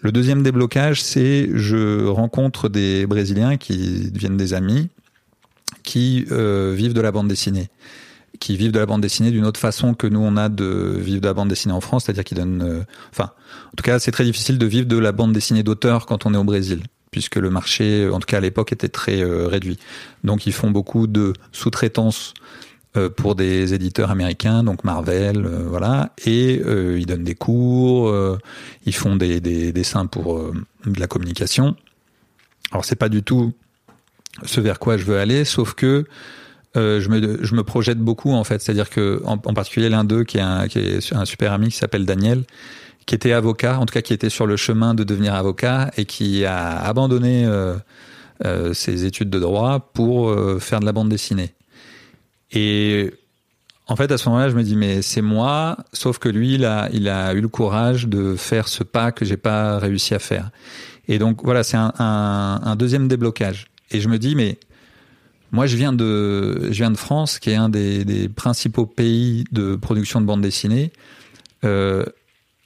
Speaker 1: Le deuxième déblocage, c'est je rencontre des Brésiliens qui deviennent des amis qui euh, vivent de la bande dessinée qui vivent de la bande dessinée d'une autre façon que nous on a de vivre de la bande dessinée en France, c'est-à-dire qu'ils donnent, euh, enfin, en tout cas, c'est très difficile de vivre de la bande dessinée d'auteur quand on est au Brésil, puisque le marché, en tout cas à l'époque, était très euh, réduit. Donc ils font beaucoup de sous-traitance euh, pour des éditeurs américains, donc Marvel, voilà, et ils donnent des cours, ils font des, des dessins pour de la communication. Alors c'est pas du tout ce vers quoi je veux aller, sauf que je, me, je me projette beaucoup en fait, c'est-à-dire que en, particulier l'un d'eux qui est un, qui est un super ami qui s'appelle Daniel, qui était avocat, en tout cas qui était sur le chemin de devenir avocat et qui a abandonné ses études de droit pour faire de la bande dessinée. Et en fait, à ce moment-là, je me dis, mais c'est moi, sauf que lui, il a, il a eu le courage de faire ce pas que j'ai pas réussi à faire. Et donc, voilà, c'est un, un, un, deuxième déblocage. Et je me dis, mais moi, je viens de, je viens de France, qui est un des, principaux pays de production de bande dessinée. Euh,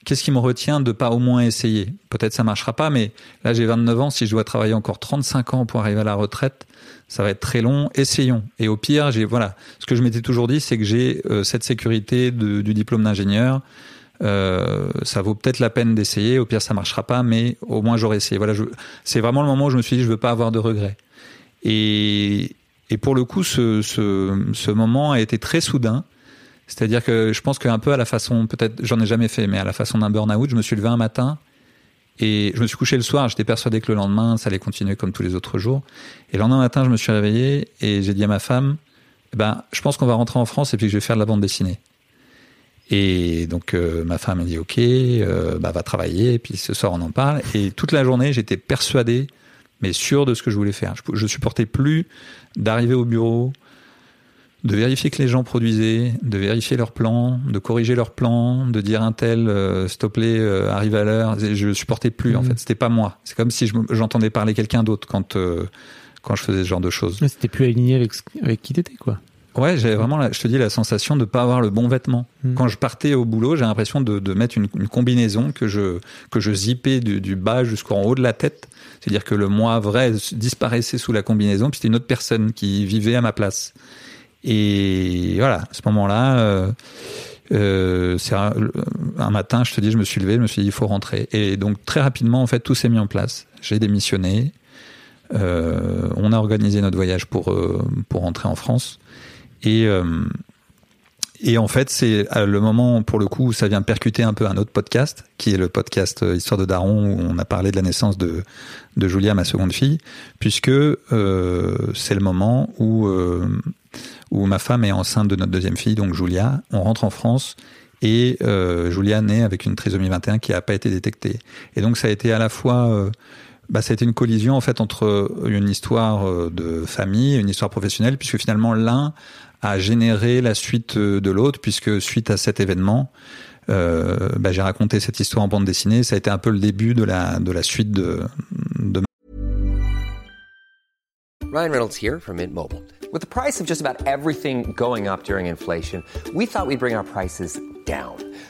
Speaker 1: Qu'est-ce qui me retient de pas au moins essayer? Peut-être ça marchera pas, mais là, j'ai 29 ans. Si je dois travailler encore 35 ans pour arriver à la retraite, ça va être très long. Essayons. Et au pire, j'ai voilà, ce que je m'étais toujours dit, c'est que j'ai euh, cette sécurité du diplôme d'ingénieur. Euh, ça vaut peut-être la peine d'essayer. Au pire, ça marchera pas, mais au moins j'aurais essayé. Voilà, c'est vraiment le moment où je me suis dit, je veux pas avoir de regrets. Et, et pour le coup, ce, moment a été très soudain. C'est-à-dire que je pense qu'un peu à la façon, peut-être, j'en ai jamais fait, mais à la façon d'un burn-out, je me suis levé un matin et je me suis couché le soir, j'étais persuadé que le lendemain, ça allait continuer comme tous les autres jours. Et le lendemain matin, je me suis réveillé et j'ai dit à ma femme, eh ben, je pense qu'on va rentrer en France et puis que je vais faire de la bande dessinée. Et donc euh, ma femme m'a dit ok, euh, bah va travailler. Et puis ce soir on en parle. Et toute la journée j'étais persuadé, mais sûr de ce que je voulais faire. Je, je supportais plus d'arriver au bureau, de vérifier que les gens produisaient, de vérifier leurs plans, de corriger leurs plans, de dire un tel, euh, s'il te plaît, euh, arrive à l'heure. Je supportais plus en mmh. fait. C'était pas moi. C'est comme si j'entendais parler quelqu'un d'autre quand euh, quand je faisais ce genre de choses.
Speaker 3: C'était plus aligné avec avec qui t'étais quoi.
Speaker 1: Ouais, j'avais vraiment, je te dis, la sensation de pas avoir le bon vêtement. Mmh. Quand je partais au boulot, j'ai l'impression de, de mettre une, une, combinaison que je que je zippais du, du bas jusqu'en haut de la tête. C'est-à-dire que le moi vrai disparaissait sous la combinaison, puis c'était une autre personne qui vivait à ma place. Et voilà, à ce moment-là, euh, euh, un, matin, je te dis, je me suis levé, je me suis dit, il faut rentrer. Et donc très rapidement, en fait, tout s'est mis en place. J'ai démissionné. Euh, on a organisé notre voyage pour pour rentrer en France. Et et en fait, c'est le moment, pour le coup, où ça vient percuter un peu un autre podcast, qui est le podcast Histoire de Daron, où on a parlé de la naissance de, de Julia, ma seconde fille, puisque euh, c'est le moment où euh, où ma femme est enceinte de notre deuxième fille, donc Julia. On rentre en France et euh, Julia naît avec une trisomie 21 qui n'a pas été détectée. Et donc ça a été à la fois, euh, bah, ça a été une collision en fait entre une histoire euh, de famille et une histoire professionnelle, puisque finalement l'un a généré la suite euh, de l'autre, puisque suite à cet événement, euh, bah, j'ai raconté cette histoire en bande dessinée. Ça a été un peu le début de la de la suite de. de...
Speaker 4: Ryan Reynolds here from Mint Mobile. With the price of just about everything going up during inflation, we thought we'd bring our prices down.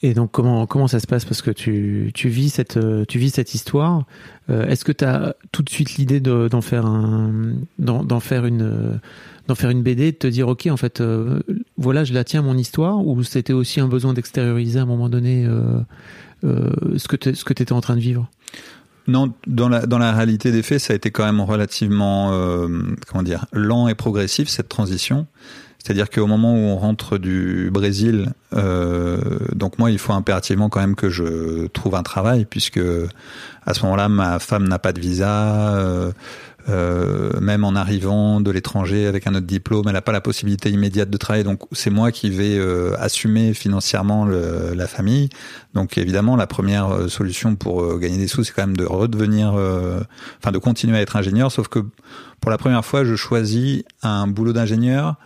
Speaker 3: Et donc comment comment ça se passe? Parce que tu, tu vis cette tu vis cette histoire. Euh, Est-ce que tu as tout de suite l'idée d'en faire un faire une faire une BD, de te dire ok en fait euh, voilà je la tiens mon histoire? Ou c'était aussi un besoin d'extérioriser à un moment donné euh, ce que tu ce que étais en train de vivre?
Speaker 1: Non, dans la, dans la réalité des faits, ça a été quand même relativement, comment dire, lent et progressif, cette transition. C'est-à-dire qu'au moment où on rentre du Brésil, euh, donc moi, il faut impérativement quand même que je trouve un travail, puisque à ce moment-là, ma femme n'a pas de visa. Euh, euh, même en arrivant de l'étranger avec un autre diplôme, elle n'a pas la possibilité immédiate de travailler. Donc c'est moi qui vais euh, assumer financièrement la famille. Donc évidemment, la première euh, solution pour gagner des sous, c'est quand même de redevenir, enfin de continuer à être ingénieur. Sauf que pour la première fois, je choisis un boulot d'ingénieur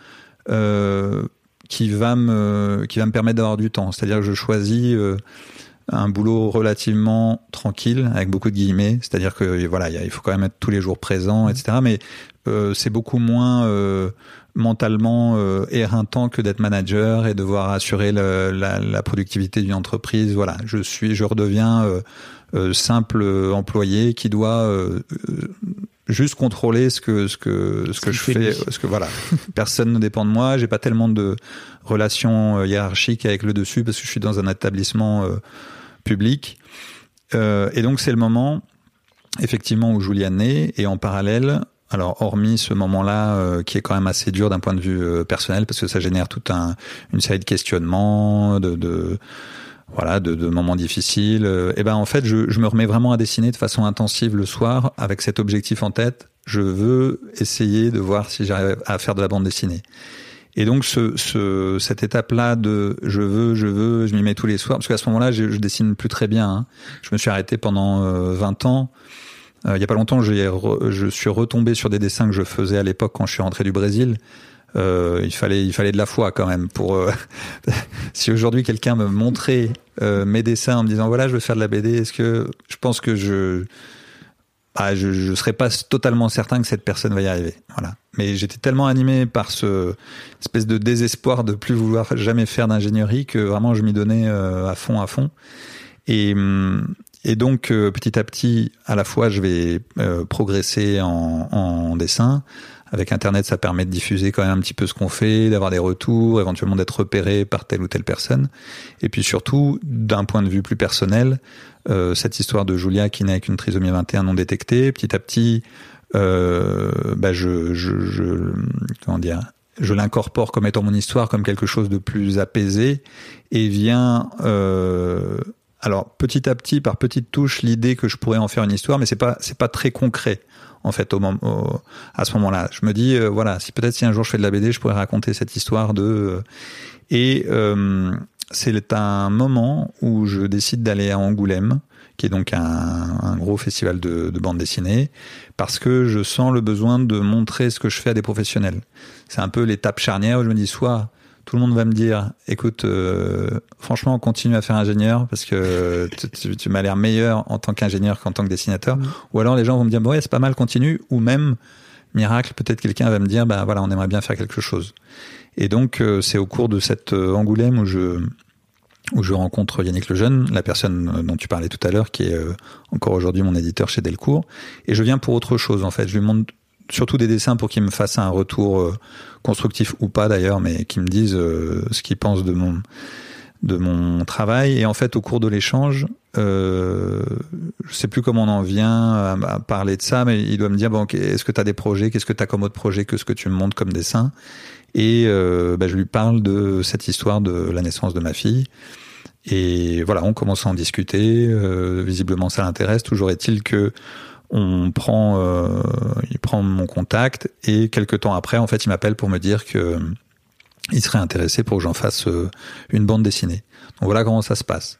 Speaker 1: qui va me qui va me permettre d'avoir du temps. C'est-à-dire que je choisis un boulot relativement tranquille avec beaucoup de guillemets, c'est-à-dire que voilà, il faut quand même être tous les jours présent, etc. Mais euh, c'est beaucoup moins euh, mentalement euh, éreintant que d'être manager et devoir assurer la, la, productivité d'une entreprise. Voilà, je suis, je redeviens euh, euh simple employé qui doit juste contrôler ce que ce que ce, que je fais, ce que voilà, [LAUGHS] personne ne dépend de moi. J'ai pas tellement de relations hiérarchiques avec le dessus parce que je suis dans un établissement public. et donc c'est le moment effectivement où Julia naît et en parallèle alors, hormis ce moment-là, euh, qui est quand même assez dur d'un point de vue euh, personnel, parce que ça génère toute un, une série de questionnements, de, de voilà, de, de, moments difficiles. et euh, eh ben, en fait, je, je, me remets vraiment à dessiner de façon intensive le soir, avec cet objectif en tête. Je veux essayer de voir si j'arrive à faire de la bande dessinée. Et donc, ce, ce cette étape-là de je veux, je veux, je m'y mets tous les soirs, parce qu'à ce moment-là, je, je, dessine plus très bien. Hein. Je me suis arrêté pendant 20 ans. Euh, il y a pas longtemps, je suis retombé sur des dessins que je faisais à l'époque quand je suis rentré du Brésil. Euh, il fallait il fallait de la foi quand même pour euh, [LAUGHS] si aujourd'hui quelqu'un me montrait euh, mes dessins en me disant voilà je veux faire de la BD est-ce que je pense que je ah, je je serais pas totalement certain que cette personne va y arriver. Voilà. Mais j'étais tellement animé par ce espèce de désespoir de plus vouloir jamais faire d'ingénierie que vraiment je m'y donnais à fond à fond. Et hum, et donc euh, petit à petit, à la fois, je vais euh, progresser en, en, dessin. Avec Internet, ça permet de diffuser quand même un petit peu ce qu'on fait, d'avoir des retours, éventuellement d'être repéré par telle ou telle personne. Et puis surtout, d'un point de vue plus personnel, euh, cette histoire de Julia qui naît avec une trisomie 21 non détectée, petit à petit, euh, bah je, je, je, comment dire, je l'incorpore comme étant mon histoire, comme quelque chose de plus apaisé, et vient euh, alors petit à petit, par petites touches, l'idée que je pourrais en faire une histoire, mais c'est pas c'est pas très concret en fait au, moment à ce moment-là. Je me dis euh, voilà, si peut-être si un jour je fais de la BD, je pourrais raconter cette histoire de euh, et euh, c'est un moment où je décide d'aller à Angoulême, qui est donc un, un gros festival de, de, bande dessinée, parce que je sens le besoin de montrer ce que je fais à des professionnels. C'est un peu l'étape charnière où je me dis soit tout le monde va me dire écoute euh, franchement continue à faire ingénieur parce que [LAUGHS] tu, tu m'as l'air meilleur en tant qu'ingénieur qu'en tant que dessinateur mmh. ou alors les gens vont me dire bon ouais c'est pas mal continue ou même miracle peut-être quelqu'un va me dire bah voilà on aimerait bien faire quelque chose et donc euh, c'est au cours de cette euh, Angoulême où je où je rencontre Yannick Lejeune, la personne dont tu parlais tout à l'heure, qui est encore aujourd'hui mon éditeur chez Delcourt. Et je viens pour autre chose, en fait. Je lui montre surtout des dessins pour qu'ils me fassent un retour euh, constructif ou pas d'ailleurs, mais qui me disent euh, ce qu'ils pensent de mon de mon travail. Et en fait, au cours de l'échange, euh, je sais plus comment on en vient à, parler de ça, mais il doit me dire bon, est-ce que tu as des projets? Qu'est-ce que tu as comme autre projet que ce que tu me montres comme dessin? Et euh, bah, je lui parle de cette histoire de la naissance de ma fille. Et voilà, on commence à en discuter. Euh, visiblement, ça l'intéresse. Toujours est-il que on prend, mon contact et quelques temps après, en fait, il m'appelle pour me dire que il serait intéressé pour que j'en fasse euh, une bande dessinée. Donc voilà comment ça se passe.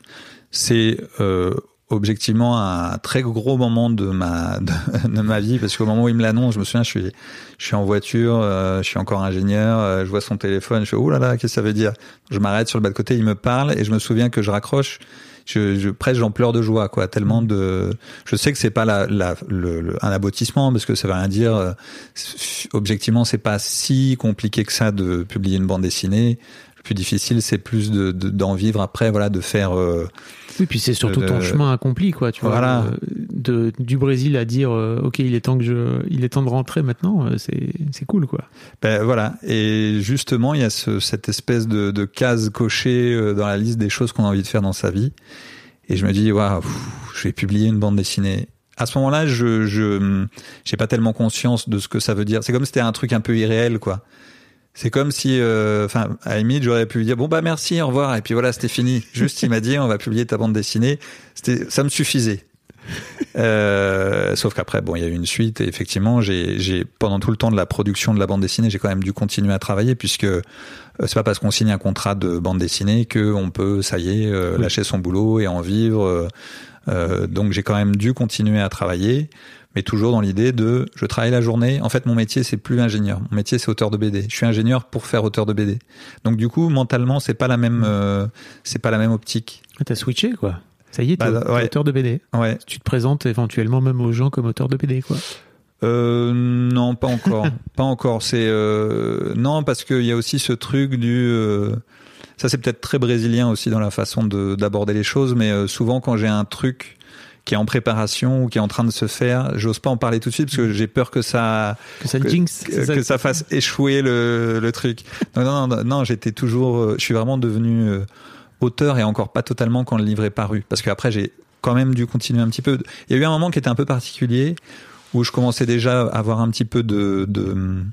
Speaker 1: C'est euh, objectivement un très gros moment de ma [LAUGHS] de, ma vie parce qu'au moment où il me l'annonce, je me souviens, je suis je suis en voiture, euh, je suis encore ingénieur, euh, je vois son téléphone, je fais oh là là, qu'est-ce que ça veut dire? Je m'arrête sur le bas de côté, il me parle et je me souviens que je raccroche je, je presque j'en pleure de joie quoi. Tellement de je sais que c'est pas la, la le, un aboutissement parce que ça veut rien dire euh, objectivement c'est pas si compliqué que ça de publier une bande dessinée. Le plus difficile c'est plus de d'en vivre après voilà de faire euh,
Speaker 3: oui, puis c'est surtout ton chemin accompli, quoi. Tu
Speaker 1: voilà.
Speaker 3: vois, de, du Brésil à dire, euh, ok, il est temps que je, il est temps de rentrer maintenant. C'est, c'est cool, quoi.
Speaker 1: Ben voilà. Et justement, il y a ce, cette espèce de, de case cochée dans la liste des choses qu'on a envie de faire dans sa vie. Et je me dis, waouh, je vais publier une bande dessinée. À ce moment-là, je, je, j'ai pas tellement conscience de ce que ça veut dire. C'est comme si c'était un truc un peu irréel, quoi. C'est comme si, euh, enfin, à limite, j'aurais pu lui dire bon bah merci, au revoir, et puis voilà, c'était fini. Juste, il m'a dit on va publier ta bande dessinée. C'était, ça me suffisait. Euh, sauf qu'après, bon, il y a eu une suite et effectivement, j'ai, j'ai pendant tout le temps de la production de la bande dessinée, j'ai quand même dû continuer à travailler puisque euh, c'est pas parce qu'on signe un contrat de bande dessinée que on peut, ça y est, euh, lâcher son boulot et en vivre. Euh, donc j'ai quand même dû continuer à travailler mais toujours dans l'idée de je travaille la journée. En fait, mon métier c'est plus ingénieur. Mon métier c'est auteur de BD. Je suis ingénieur pour faire auteur de BD. Donc du coup, mentalement, c'est pas la même, euh, c'est pas la même optique.
Speaker 3: T'as switché quoi Ça y est, t'es
Speaker 1: Bah, ouais.
Speaker 3: auteur de BD.
Speaker 1: Ouais.
Speaker 3: Tu te présentes éventuellement même aux gens comme auteur de BD, quoi.
Speaker 1: Euh, non, pas encore. [LAUGHS] pas encore. C'est euh, non parce qu'il y a aussi ce truc du. euh, ça c'est peut-être très brésilien aussi dans la façon de d'aborder les choses, mais souvent quand j'ai un truc qui est en préparation ou qui est en train de se faire, j'ose pas en parler tout de suite parce que j'ai peur que ça
Speaker 3: Que ça
Speaker 1: que,
Speaker 3: jinx.
Speaker 1: que,
Speaker 3: c'est
Speaker 1: que ça fasse échouer le, le truc. Non, non, non, non, j'étais toujours, euh, je suis vraiment devenu euh, auteur et encore pas totalement quand le livre est paru, parce qu'après j'ai quand même dû continuer un petit peu. Il y a eu un moment qui était un peu particulier où je commençais déjà à avoir un petit peu de, de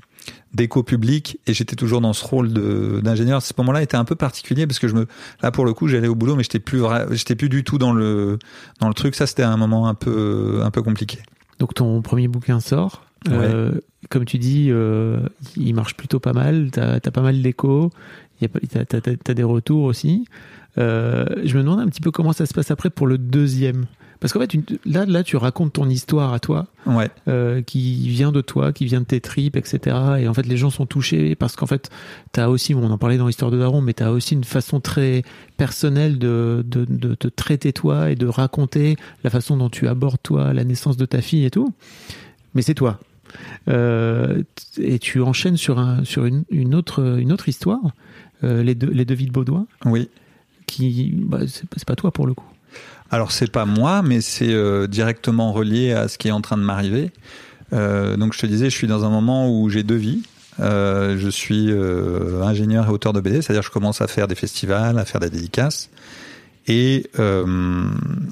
Speaker 1: d'écho public et j'étais toujours dans ce rôle de d'ingénieur. Ce moment-là était un peu particulier parce que je me là pour le coup j'allais au boulot mais j'étais plus j'étais plus du tout dans le dans le truc. Ça c'était un moment un peu un peu compliqué.
Speaker 3: Donc ton premier bouquin sort. Euh, comme tu dis, euh, il marche plutôt pas mal. T'as as pas mal pas- T'as t'as- t'as- t'as des retours aussi. Euh, je me demande un petit peu comment ça se passe après pour le deuxième. Parce qu'en fait, une- là, là, tu racontes ton histoire à toi,
Speaker 1: Ouais.
Speaker 3: euh, qui vient de toi, qui vient de tes tripes, etc. Et en fait, les gens sont touchés parce qu'en fait, t'as aussi, bon, on en parlait dans l'histoire de Daron, mais t'as aussi une façon très personnelle de, de, de te traiter toi et de raconter la façon dont tu abordes toi la naissance de ta fille et tout. Mais c'est toi. Euh, et tu enchaînes sur, un, sur une, une, autre, une autre histoire, euh, les, deux, les deux vies de Baudoin,
Speaker 1: Oui.
Speaker 3: qui, bah, c'est c'est pas toi pour le coup.
Speaker 1: Alors c'est pas moi, mais c'est euh, directement relié à ce qui est en train de m'arriver. Euh, donc je te disais, je suis dans un moment où j'ai deux vies. Euh, je suis ingénieur et auteur de BD, c'est-à-dire je commence à faire des festivals, à faire des dédicaces. Et euh,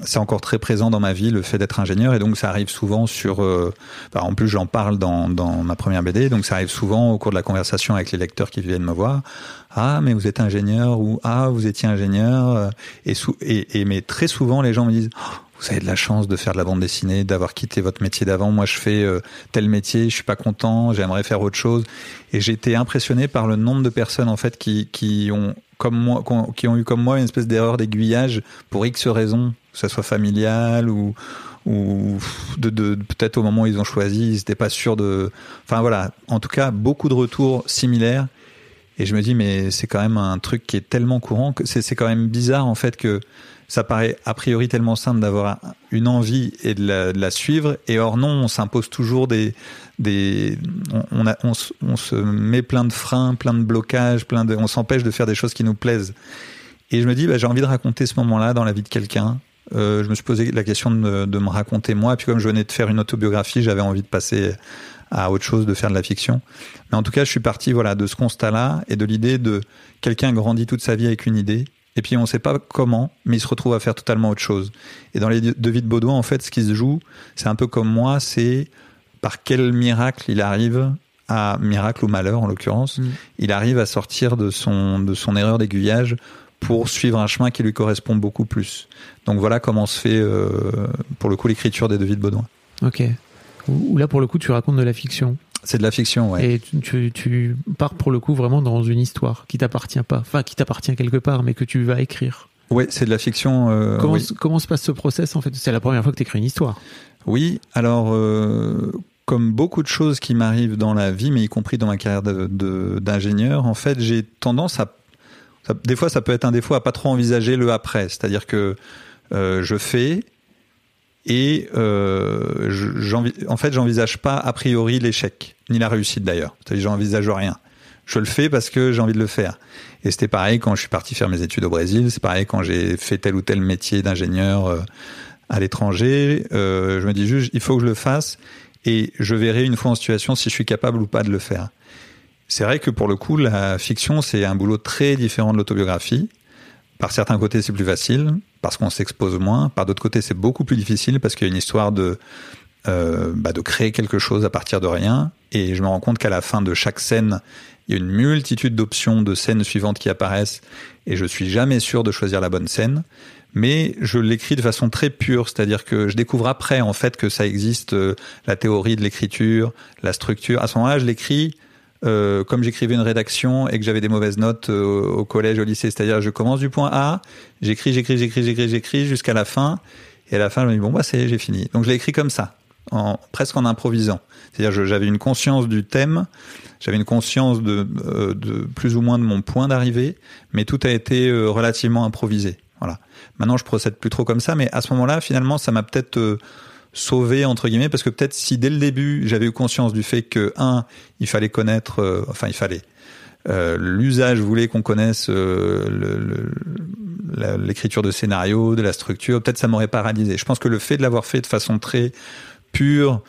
Speaker 1: c'est encore très présent dans ma vie le fait d'être ingénieur et donc ça arrive souvent sur. euh, bah, en plus j'en parle dans, dans ma première BD, donc ça arrive souvent au cours de la conversation avec les lecteurs qui viennent me voir. Ah mais vous êtes ingénieur ou ah vous étiez ingénieur et, sou- et, et mais très souvent les gens me disent Oh, vous avez de la chance de faire de la bande dessinée, d'avoir quitté votre métier d'avant. Moi, je fais euh, tel métier, je suis pas content, j'aimerais faire autre chose. Et j'ai été impressionné par le nombre de personnes en fait qui, qui ont comme moi, qui ont- eu comme moi une espèce d'erreur d'aiguillage pour X raisons, que ça soit familial ou ou de, de peut-être au moment où ils ont choisi, ils n'étaient pas sûrs de. Enfin voilà, en tout cas, beaucoup de retours similaires. Et je me dis, mais c'est quand même un truc qui est tellement courant que c'est quand même bizarre en fait que ça paraît a priori tellement simple d'avoir une envie et de la, suivre. Et or non, on s'impose toujours des, des, on, on, a, on, se- on se met plein de freins, plein de blocages, plein de, on s'empêche de faire des choses qui nous plaisent. Et je me dis, bah, j'ai envie de raconter ce moment-là dans la vie de quelqu'un. Euh, je me suis posé la question de me, de me raconter moi. Et puis comme je venais de faire une autobiographie, j'avais envie de passer à autre chose, de faire de la fiction. Mais en tout cas, je suis parti voilà de ce constat-là et de l'idée de quelqu'un grandit toute sa vie avec une idée. Et puis on ne sait pas comment, mais il se retrouve à faire totalement autre chose. Et dans les deux vies de Baudouin, en fait, ce qui se joue, c'est un peu comme moi, c'est par quel miracle il arrive à miracle ou malheur en l'occurrence,
Speaker 3: Mm.
Speaker 1: il arrive à sortir de son de son erreur d'aiguillage pour suivre un chemin qui lui correspond beaucoup plus. Donc voilà comment se fait euh, pour le coup l'écriture des deux vies de Baudouin.
Speaker 3: Ok. Ou là, pour le coup, tu racontes de la fiction.
Speaker 1: C'est de la fiction, ouais.
Speaker 3: Et tu, tu, tu pars pour le coup vraiment dans une histoire qui t'appartient pas. Enfin, qui t'appartient quelque part, mais que tu vas écrire.
Speaker 1: Ouais, c'est de la fiction. euh,
Speaker 3: comment,
Speaker 1: oui.
Speaker 3: se- comment se passe ce process en fait? C'est la première fois que tu écris une histoire.
Speaker 1: Oui, alors euh, comme beaucoup de choses qui m'arrivent dans la vie, mais y compris dans ma carrière d'ingénieur, en fait, j'ai tendance à, ça- des fois, ça peut être un défaut à pas trop envisager le après. C'est-à-dire que euh, je fais et euh, en fait, j'envisage pas a priori l'échec ni la réussite d'ailleurs. C'est-à-dire, j'envisage rien. Je le fais parce que j'ai envie de le faire. Et c'était pareil quand je suis parti faire mes études au Brésil. C'est pareil quand j'ai fait tel ou tel métier d'ingénieur euh, à l'étranger. Euh, je me dis juste, il faut que je le fasse et je verrai une fois en situation si je suis capable ou pas de le faire. C'est vrai que pour le coup, la fiction, c'est un boulot très différent de l'autobiographie. Par certains côtés, c'est plus facile parce qu'on s'expose moins. Par d'autres côtés, c'est beaucoup plus difficile parce qu'il y a une histoire de euh, bah, de créer quelque chose à partir de rien. Et je me rends compte qu'à la fin de chaque scène, il y a une multitude d'options de scènes suivantes qui apparaissent et je suis jamais sûr de choisir la bonne scène. Mais je l'écris de façon très pure, c'est-à-dire que je découvre après en fait que ça existe euh, la théorie de l'écriture, la structure. À ce moment-là, je l'écris euh, comme j'écrivais une rédaction et que j'avais des mauvaises notes euh, au collège, au lycée. C'est-à-dire, je commence du point A, j'écris, j'écris, j'écris, j'écris, j'écris jusqu'à la fin. Et à la fin, je me dis bon bah c'est, j'ai fini. Donc je l'ai écrit comme ça, en presque en improvisant. C'est-à-dire, j'avais une conscience du thème, j'avais une conscience de, euh, de plus ou moins de mon point d'arrivée, mais tout a été euh, relativement improvisé. Voilà. Maintenant, je procède plus trop comme ça, mais à ce moment-là, finalement, ça m'a peut-être euh, sauvé entre guillemets parce que peut-être si dès le début j'avais eu conscience du fait que un, il fallait connaître, euh, enfin, il fallait. Euh, l'usage voulait qu'on connaisse l'écriture de scénario, de la structure. Peut-être ça m'aurait paralysé. Je pense que le fait de l'avoir fait de façon très pure,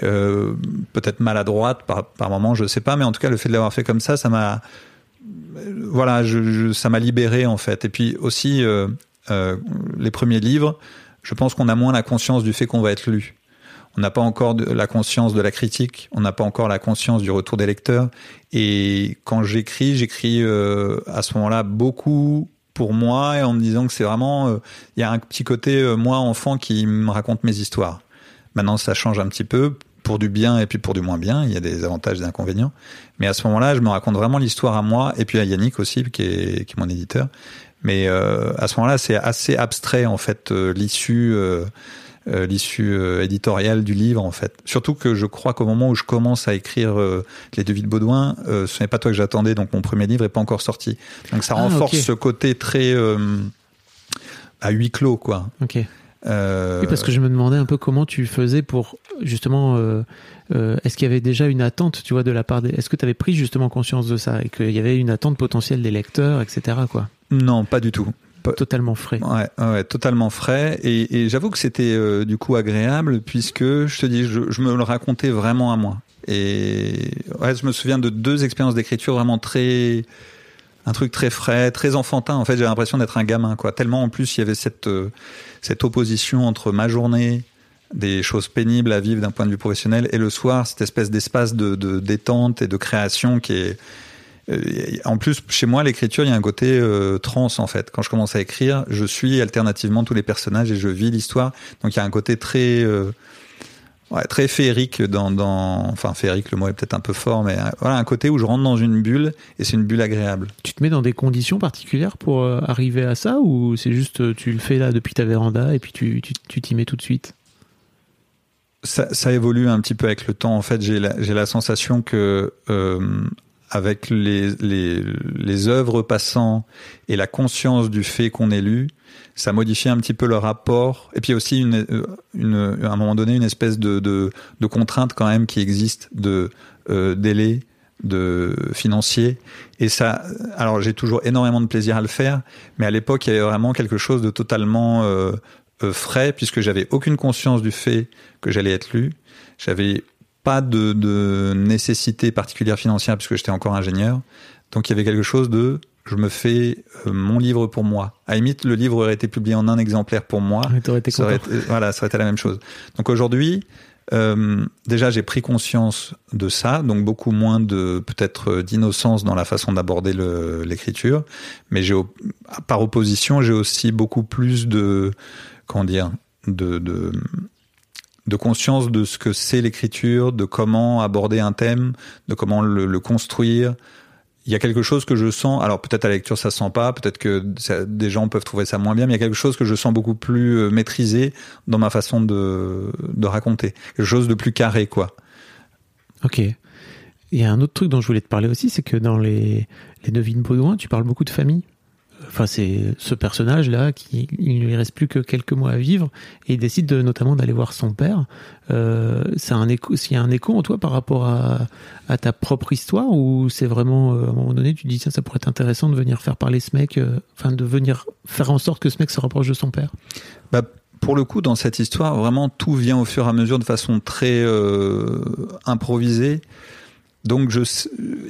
Speaker 1: peut-être maladroite par, par moment, je sais pas, mais en tout cas le fait de l'avoir fait comme ça, ça m'a voilà, ça m'a libéré en fait. Et puis aussi, euh, euh, les premiers livres, je pense qu'on a moins la conscience du fait qu'on va être lu. On n'a pas encore la conscience de la critique, on n'a pas encore la conscience du retour des lecteurs. Et quand j'écris, j'écris euh, à ce moment-là beaucoup pour moi et en me disant que c'est vraiment, il y a un petit côté moi enfant qui me raconte mes histoires. Maintenant, ça change un petit peu pour du bien et puis pour du moins bien. Il y a des avantages et des inconvénients. Mais à ce moment-là, je me raconte vraiment l'histoire à moi et puis à Yannick aussi, qui est mon éditeur. Mais euh, à ce moment-là, c'est assez abstrait en fait euh, l'issue. Euh, l'issue éditoriale du livre en fait. Surtout que je crois qu'au moment où je commence à écrire les Devis de Baudouin, ce n'est pas toi que j'attendais, donc mon premier livre est pas encore sorti. Donc ça ah, renforce ce côté très à huis clos quoi.
Speaker 3: Ok. Euh... Oui, parce que je me demandais un peu comment tu faisais pour justement. Euh, euh, est-ce qu'il y avait déjà une attente, tu vois, de la part des. Est-ce que tu avais pris justement conscience de ça et qu'il y avait une attente potentielle des lecteurs, etc. Quoi?
Speaker 1: Non, pas du tout.
Speaker 3: Totalement frais.
Speaker 1: Ouais, ouais totalement frais. Et, et j'avoue que c'était du coup agréable puisque je te dis, je, je, me le racontais vraiment à moi. Et ouais, je me souviens de deux expériences d'écriture vraiment très un truc très frais, très enfantin. En fait, j'ai l'impression d'être un gamin, quoi. Tellement en plus il y avait cette euh, cette opposition entre ma journée, des choses pénibles à vivre d'un point de vue professionnel, et le soir cette espèce d'espace de, détente et de création qui est euh, en plus, chez moi, l'écriture, il y a un côté euh, trans en fait. Quand je commence à écrire, je suis alternativement tous les personnages et je vis l'histoire. Donc il y a un côté très ouais, très féerique dans, dans, enfin féerique, le mot est peut-être un peu fort, mais euh, voilà un côté où je rentre dans une bulle et c'est une bulle agréable.
Speaker 3: Tu te mets dans des conditions particulières pour euh, arriver à ça ou c'est juste euh, tu le fais là depuis ta véranda et puis tu tu t'y mets tout de suite?
Speaker 1: Ça, ça, évolue un petit peu avec le temps. En fait, j'ai la, la sensation que euh, avec les, les, les œuvres passant et la conscience du fait qu'on est lu, ça modifie un petit peu le rapport. Et puis aussi, une, une, à un moment donné, une espèce de, de, contrainte quand même qui existe de euh, délai, de financier. Et ça, alors j'ai toujours énormément de plaisir à le faire, mais à l'époque, il y avait vraiment quelque chose de totalement euh, euh, frais, puisque j'avais aucune conscience du fait que j'allais être lu. J'avais pas de nécessité particulière financière puisque j'étais encore ingénieur. Donc il y avait quelque chose de je me fais euh, mon livre pour moi. À limite, le livre aurait été publié en un exemplaire pour moi.
Speaker 3: été
Speaker 1: ça aurait été, voilà, ça aurait été la même chose. Donc aujourd'hui, euh, déjà j'ai pris conscience de ça, donc beaucoup moins de peut-être d'innocence dans la façon d'aborder l'écriture, mais j'ai par opposition j'ai aussi beaucoup plus de comment dire de, de de conscience de ce que c'est l'écriture, de comment aborder un thème, de comment le, le construire, il y a quelque chose que je sens. Alors peut-être à la lecture ça se sent pas, peut-être que des gens peuvent trouver ça moins bien, mais il y a quelque chose que je sens beaucoup plus euh, maîtrisé dans ma façon de, raconter, quelque chose de plus carré quoi.
Speaker 3: Ok. Il y a un autre truc dont je voulais te parler aussi, c'est que dans les les Devines Baudouin, tu parles beaucoup de famille enfin c'est ce personnage là qui il lui reste plus que quelques mois à vivre et il décide de, notamment d'aller voir son père. Euh, c'est un écho, s'il y a un écho en toi par rapport à, ta propre histoire ou c'est vraiment euh, à un moment donné tu dis ça ça pourrait être intéressant de venir faire parler ce mec, euh, enfin de venir faire en sorte que ce mec se rapproche de son père?
Speaker 1: Bah pour le coup, dans cette histoire, vraiment tout vient au fur et à mesure de façon très euh, improvisée. Donc, je,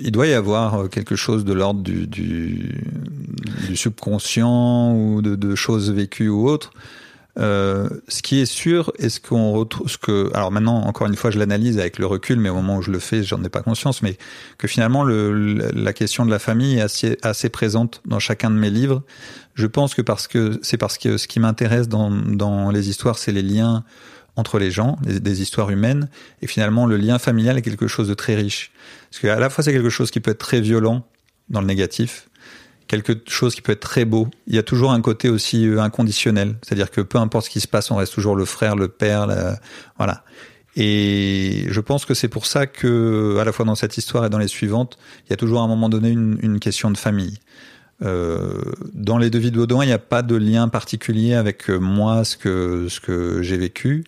Speaker 1: il doit y avoir quelque chose de l'ordre du, du, du, subconscient ou de, de, choses vécues ou autres. Euh, ce qui est sûr, est-ce qu'on retrouve ce que, alors maintenant, encore une fois, je l'analyse avec le recul, mais au moment où je le fais, j'en ai pas conscience, mais que finalement, le, la question de la famille est assez, assez présente dans chacun de mes livres. Je pense que parce que c'est parce que ce qui m'intéresse dans, dans les histoires, c'est les liens entre les gens, des histoires humaines, et finalement le lien familial est quelque chose de très riche. Parce qu'à la fois c'est quelque chose qui peut être très violent dans le négatif, quelque chose qui peut être très beau. Il y a toujours un côté aussi euh, inconditionnel, c'est-à-dire que peu importe ce qui se passe, on reste toujours le frère, le père, voilà. Et je pense que c'est pour ça que, à la fois dans cette histoire et dans les suivantes, il y a toujours à un moment donné une, une question de famille. Euh, dans les devis de Baudouin, il n'y a pas de lien particulier avec euh, moi, ce que, ce que j'ai vécu,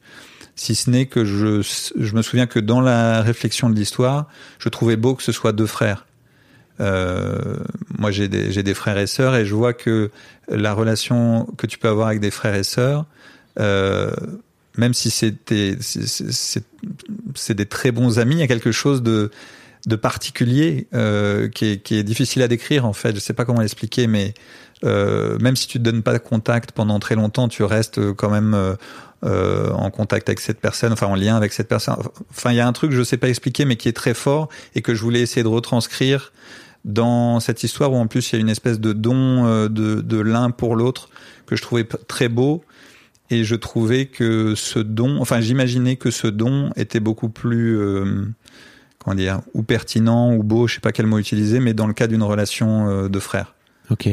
Speaker 1: si ce n'est que je, je me souviens que dans la réflexion de l'histoire, je trouvais beau que ce soit deux frères. Euh, moi, j'ai des, des frères et sœurs et je vois que la relation que tu peux avoir avec des frères et sœurs, même si c'est des très bons amis, il y a quelque chose de, de particulier euh, qui, est, qui est difficile à décrire en fait. Je sais pas comment l'expliquer, mais euh, même si tu te donnes pas de contact pendant très longtemps, tu restes quand même euh, euh, en contact avec cette personne, enfin en lien avec cette personne. Enfin, il y a un truc je sais pas expliquer, mais qui est très fort et que je voulais essayer de retranscrire dans cette histoire où en plus il y a une espèce de don euh, de, de l'un pour l'autre que je trouvais très beau. Et je trouvais que ce don, enfin j'imaginais que ce don était beaucoup plus euh, comment dire, ou pertinent ou beau, je sais pas quel mot utiliser, mais dans le cas d'une relation euh, de frère.
Speaker 3: Ok.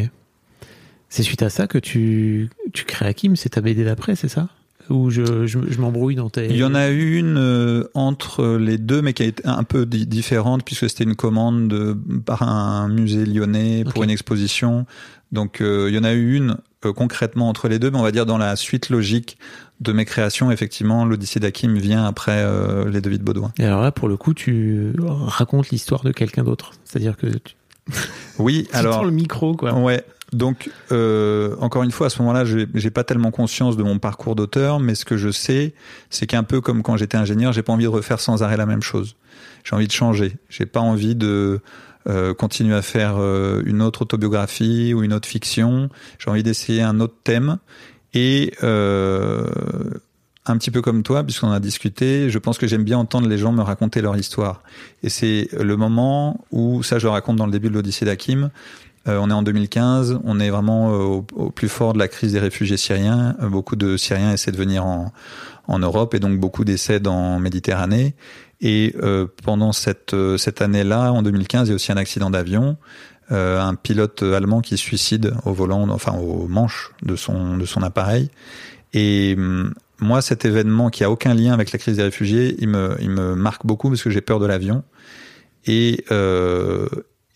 Speaker 3: C'est suite à ça que tu, tu crées Hakim, c'est ta BD d'après, c'est ça? Ou je, je, je m'embrouille dans tes...
Speaker 1: Il y en a eu une euh, entre les deux, mais qui a été un peu di- différente, puisque c'était une commande de, par un musée lyonnais pour une exposition. Donc euh, il y en a eu une euh, concrètement entre les deux, mais on va dire dans la suite logique de mes créations, effectivement, l'Odyssée d'Hakim vient après euh, les devis de Baudouin.
Speaker 3: Et alors là, pour le coup, tu racontes l'histoire de quelqu'un d'autre. C'est-à-dire que tu, [LAUGHS]
Speaker 1: Oui, [LAUGHS]
Speaker 3: tu
Speaker 1: alors...
Speaker 3: le micro, quoi.
Speaker 1: Ouais. Donc, euh, encore une fois, à ce moment-là, j'ai j'ai pas tellement conscience de mon parcours d'auteur, mais ce que je sais, c'est qu'un peu comme quand j'étais ingénieur, j'ai pas envie de refaire sans arrêt la même chose. J'ai envie de changer. J'ai pas envie de euh, continuer à faire euh, une autre autobiographie ou une autre fiction. J'ai envie d'essayer un autre thème. Et euh, un petit peu comme toi, puisqu'on a discuté, je pense que j'aime bien entendre les gens me raconter leur histoire. Et c'est le moment où, ça je le raconte dans le début de l'Odyssée d'Hakim, euh, on est en 2015, on est vraiment euh, au, plus fort de la crise des réfugiés syriens. Beaucoup de Syriens essaient de venir en, Europe et donc beaucoup décèdent en Méditerranée. Et pendant cette, cette année-là, en 2015, il y a aussi un accident d'avion. Euh, un pilote allemand qui se suicide au volant, enfin au manche de son, de son appareil. Et hum, moi, cet événement qui a aucun lien avec la crise des réfugiés, il me, il me marque beaucoup parce que j'ai peur de l'avion. Et, euh,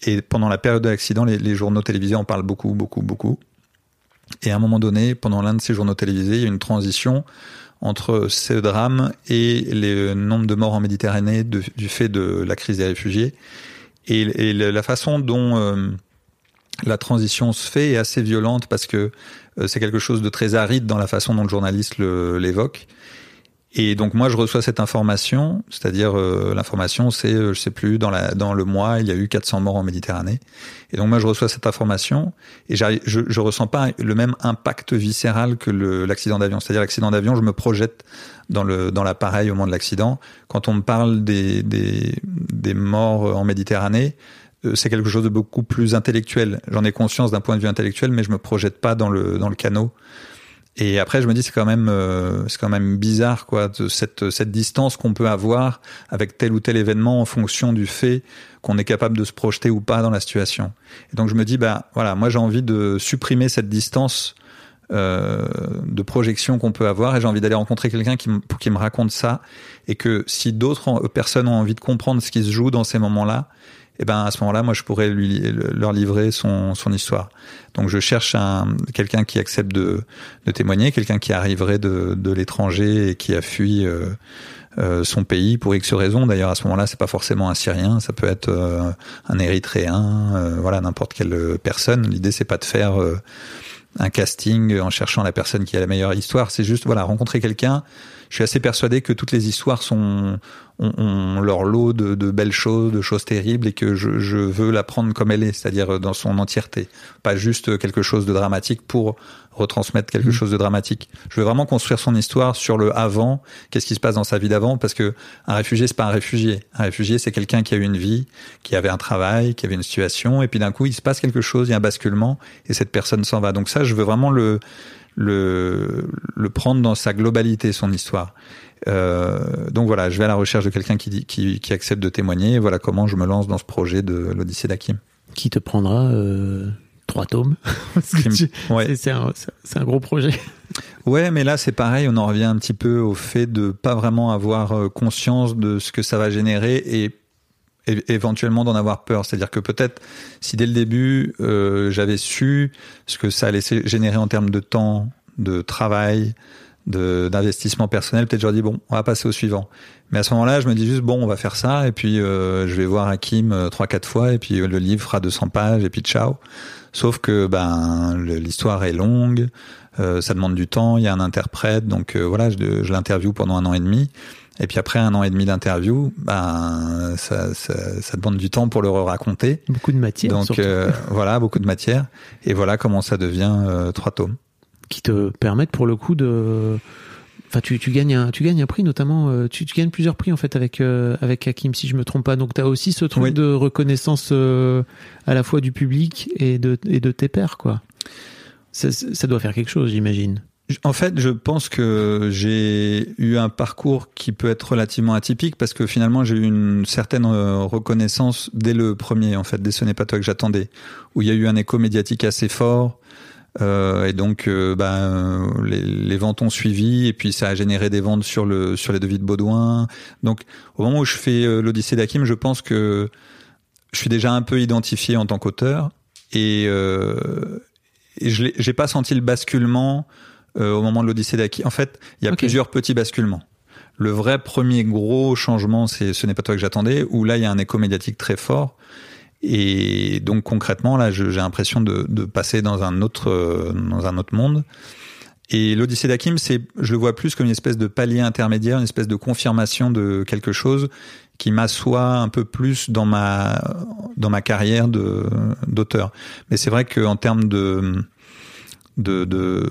Speaker 1: et pendant la période de l'accident, les, journaux télévisés en parlent beaucoup, beaucoup, beaucoup. Et à un moment donné, pendant l'un de ces journaux télévisés, il y a une transition entre ce drame et le nombre de morts en Méditerranée du fait de la crise des réfugiés. Et, la façon dont euh, la transition se fait est assez violente parce que euh, c'est quelque chose de très aride dans la façon dont le journaliste l'évoque. Et donc moi je reçois cette information, c'est-à-dire euh, l'information c'est euh, je sais plus dans la dans le mois il y a eu 400 morts en Méditerranée. Et donc moi je reçois cette information et je je ressens pas le même impact viscéral que l'accident d'avion. C'est-à-dire l'accident d'avion, je me projette dans le dans l'appareil au moment de l'accident. Quand on me parle des des des morts en Méditerranée, euh, c'est quelque chose de beaucoup plus intellectuel. J'en ai conscience d'un point de vue intellectuel, mais je me projette pas dans le dans le canot. Et après, je me dis c'est quand même euh, c'est quand même bizarre quoi de cette cette distance qu'on peut avoir avec tel ou tel événement en fonction du fait qu'on est capable de se projeter ou pas dans la situation. Et donc je me dis bah voilà, moi j'ai envie de supprimer cette distance euh, de projection qu'on peut avoir et j'ai envie d'aller rencontrer quelqu'un qui, qui me raconte ça et que si d'autres personnes ont envie de comprendre ce qui se joue dans ces moments-là, et ben à ce moment-là, moi je pourrais lui, leur livrer son, son histoire. Donc je cherche un quelqu'un qui accepte de, de témoigner, quelqu'un qui arriverait de, de l'étranger et qui a fui euh, euh, son pays pour X raisons. D'ailleurs à ce moment-là, c'est pas forcément un Syrien, ça peut être euh, un Érythréen, euh, voilà n'importe quelle personne. L'idée c'est pas de faire euh, un casting en cherchant la personne qui a la meilleure histoire. C'est juste voilà rencontrer quelqu'un. Je suis assez persuadé que toutes les histoires sont ont, ont leur lot de, de belles choses, de choses terribles, et que je, je veux la prendre comme elle est, c'est-à-dire dans son entièreté, pas juste quelque chose de dramatique pour retransmettre quelque chose de dramatique. Je veux vraiment construire son histoire sur le avant, qu'est-ce qui se passe dans sa vie d'avant, parce que un réfugié c'est pas un réfugié. Un réfugié c'est quelqu'un qui a eu une vie, qui avait un travail, qui avait une situation, et puis d'un coup il se passe quelque chose, il y a un basculement, et cette personne s'en va. Donc ça, je veux vraiment le le, le prendre dans sa globalité, son histoire. Euh, donc voilà, je vais à la recherche de quelqu'un qui, qui, qui accepte de témoigner. Et voilà comment je me lance dans ce projet de l'Odyssée d'Hakim.
Speaker 3: Qui te prendra euh, trois tomes. [LAUGHS]
Speaker 1: Ouais.
Speaker 3: c'est- C'est un, un gros projet.
Speaker 1: Ouais, mais là c'est pareil, on en revient un petit peu au fait de pas vraiment avoir euh, conscience de ce que ça va générer et, éventuellement d'en avoir peur. C'est-à-dire que peut-être si dès le début euh, j'avais su ce que ça allait générer en termes de temps, de travail, d'investissement personnel, peut-être j'aurais dit bon, on va passer au suivant. Mais à ce moment-là, je me dis juste bon, on va faire ça et puis euh, je vais voir Hakim euh, trois quatre fois et puis le livre fera 200 pages et puis ciao. Sauf que ben l'histoire est longue, ça demande du temps, il y a un interprète, donc voilà, je, je l'interview pendant un an et demi. Et puis après un an et demi d'interview, ben ça, ça, ça demande du temps pour le raconter.
Speaker 3: Beaucoup de matière.
Speaker 1: Donc euh, [LAUGHS] voilà, beaucoup de matière. Et voilà comment ça devient euh, trois tomes.
Speaker 3: qui te permettent pour le coup de. Enfin, tu, tu gagnes un, tu gagnes un prix notamment. euh, Tu, tu gagnes plusieurs prix en fait avec euh, avec Hakim, si je me trompe pas. Donc, tu as aussi ce truc
Speaker 1: Oui.
Speaker 3: de reconnaissance euh, à la fois du public et de et de tes pairs, quoi. Ça, ça doit faire quelque chose, j'imagine.
Speaker 1: En fait, je pense que j'ai eu un parcours qui peut être relativement atypique parce que finalement j'ai eu une certaine euh, reconnaissance dès le premier, en fait, dès ce n'est pas toi que j'attendais, où il y a eu un écho médiatique assez fort. Euh, et donc, bah, les, ventes ont suivi, et puis ça a généré des ventes sur le sur les devis de Baudouin. Donc, au moment où je fais euh, l'Odyssée d'Hakim, je pense que je suis déjà un peu identifié en tant qu'auteur, et, euh, et je j'ai pas senti le basculement euh, au moment de l'Odyssée d'Hakim. En fait, il y a plusieurs petits basculements. Le vrai premier gros changement, c'est ce n'est pas toi que j'attendais, où là il y a un écho médiatique très fort. Et donc concrètement, là, j'ai l'impression de, de passer dans un autre euh, dans un autre monde. Et l'Odyssée d'Hakim, c'est, je le vois plus comme une espèce de palier intermédiaire, une espèce de confirmation de quelque chose qui m'assoit un peu plus dans ma dans ma carrière de d'auteur. Mais c'est vrai qu'en termes de de, de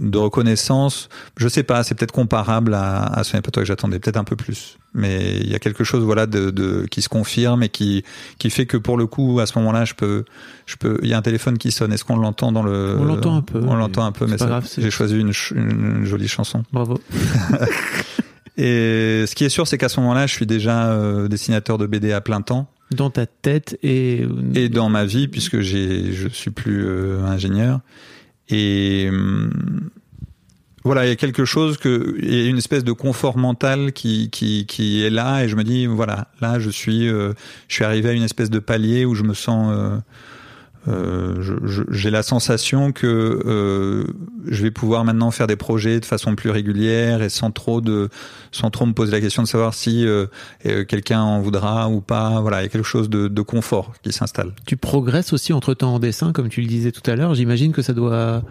Speaker 1: de reconnaissance, je sais pas, c'est peut-être comparable à, à ce n'est pas toi que j'attendais, peut-être un peu plus. Mais il y a quelque chose voilà de, de qui se confirme et qui qui fait que pour le coup à ce moment-là, je peux je peux il y a un téléphone qui sonne, est-ce qu'on l'entend dans le
Speaker 3: On l'entend un peu,
Speaker 1: On l'entend un peu
Speaker 3: c'est
Speaker 1: mais j'ai choisi une, jolie chanson.
Speaker 3: Bravo. [LAUGHS]
Speaker 1: Et ce qui est sûr, c'est qu'à ce moment-là, je suis déjà euh, dessinateur de BD à plein temps
Speaker 3: Dans ta tête et
Speaker 1: et dans ma vie, puisque j'ai, je suis plus euh, ingénieur. Et hum, voilà, il y a quelque chose que, il y a une espèce de confort mental qui qui est là, et je me dis voilà, là, je suis, euh, je suis arrivé à une espèce de palier où je me sens. euh, euh, j'ai la sensation que euh, je vais pouvoir maintenant faire des projets de façon plus régulière et sans trop de sans trop me poser la question de savoir si euh, euh, quelqu'un en voudra ou pas voilà il y a quelque chose de, de confort qui s'installe
Speaker 3: tu progresses aussi entre temps en dessin, comme tu le disais tout à l'heure. J'imagine que ça doit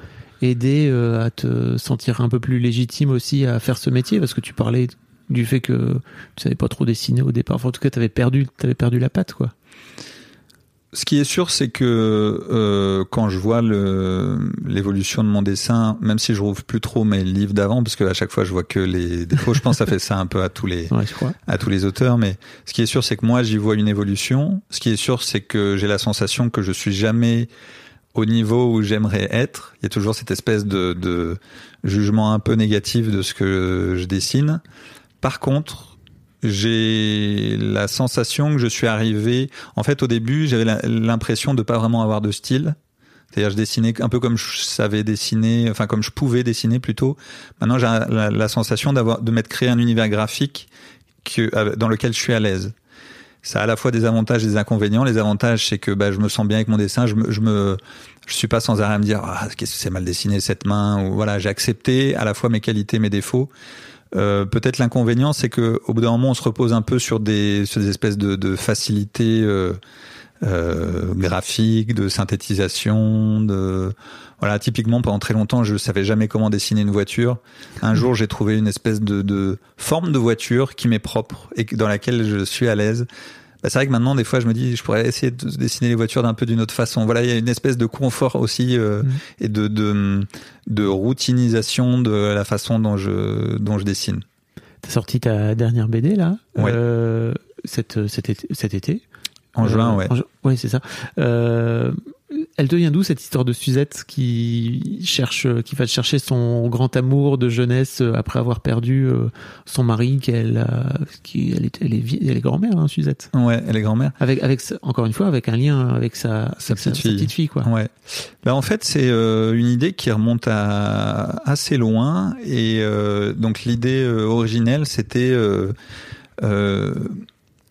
Speaker 3: aider euh, à te sentir un peu plus légitime aussi à faire ce métier, parce que tu parlais du fait que tu savais pas trop dessiner au départ. En tout cas, t'avais perdu, t'avais perdu la patte, quoi.
Speaker 1: Ce qui est sûr c'est que euh, quand je vois l'évolution de mon dessin même si je rouvre plus trop mes livres d'avant parce que à chaque fois je vois que les défauts je pense que ça fait ça un peu à tous les [LAUGHS]
Speaker 3: Ouais,
Speaker 1: à tous les auteurs, mais ce qui est sûr, c'est que moi, j'y vois une évolution. Ce qui est sûr, c'est que j'ai la sensation que je suis jamais au niveau où j'aimerais être. Il y a toujours cette espèce de, de jugement un peu négatif de ce que je dessine. Par contre, j'ai la sensation que je suis arrivé. En fait, au début, j'avais l'impression de pas vraiment avoir de style. C'est-à-dire, je dessinais un peu comme je savais dessiner, enfin comme je pouvais dessiner plutôt. Maintenant, j'ai la, la sensation d'avoir de m'être créé un univers graphique que, euh, dans lequel je suis à l'aise. Ça a à la fois des avantages et des inconvénients. Les avantages, c'est que bah, je me sens bien avec mon dessin. Je me, je me, je suis pas sans arrêt à me dire ah, qu'est-ce que c'est mal dessiné cette main ou voilà. J'ai accepté à la fois mes qualités, mes défauts. Euh, Peut-être l'inconvénient, c'est que au bout d'un moment, on se repose un peu sur des, espèces de, facilités euh, euh, graphiques, de synthétisation, voilà. Typiquement, pendant très longtemps, je savais jamais comment dessiner une voiture. Un jour, j'ai trouvé une espèce de, de forme de voiture qui m'est propre et dans laquelle je suis à l'aise. Bah, c'est vrai que maintenant, des fois, je me dis, je pourrais essayer de dessiner les voitures d'un peu d'une autre façon. Voilà, il y a une espèce de confort aussi euh,
Speaker 3: Mhm.
Speaker 1: et de, de de routinisation de la façon dont je dont je dessine.
Speaker 3: T'as sorti ta dernière BD là,
Speaker 1: Ouais.
Speaker 3: euh, cet, cet été. Cet été?
Speaker 1: En
Speaker 3: Euh,
Speaker 1: juin, ouais.
Speaker 3: ouais, c'est ça. Euh, elle te vient d'où cette histoire de Suzette qui cherche, qui va chercher son grand amour de jeunesse euh, après avoir perdu euh, son mari, qu'elle, qui, elle est, elle est, vie- elle est grand-mère, hein, Suzette.
Speaker 1: Ouais, elle est grand-mère.
Speaker 3: Avec, avec, encore une fois, avec un lien avec sa,
Speaker 1: Sa
Speaker 3: avec
Speaker 1: petite fille.
Speaker 3: petite fille, quoi.
Speaker 1: Ouais. Bah en fait, c'est euh, une idée qui remonte à assez loin et euh, donc l'idée euh, originelle, c'était euh, euh,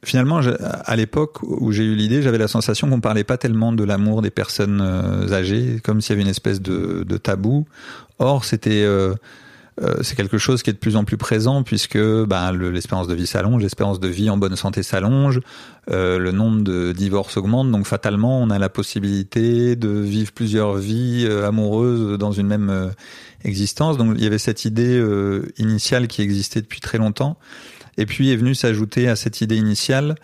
Speaker 1: finalement, je- à l'époque où j'ai eu l'idée, j'avais la sensation qu'on parlait pas tellement de l'amour des personnes euh, âgées, comme s'il y avait une espèce de, de tabou. Or, c'était euh, euh, c'est quelque chose qui est de plus en plus présent puisque ben, le- l'espérance de vie s'allonge, l'espérance de vie en bonne santé s'allonge, euh, le nombre de divorces augmente, donc fatalement on a la possibilité de vivre plusieurs vies euh, amoureuses dans une même euh, existence. Donc il y avait cette idée initiale qui existait depuis très longtemps, et puis est venue s'ajouter à cette idée initiale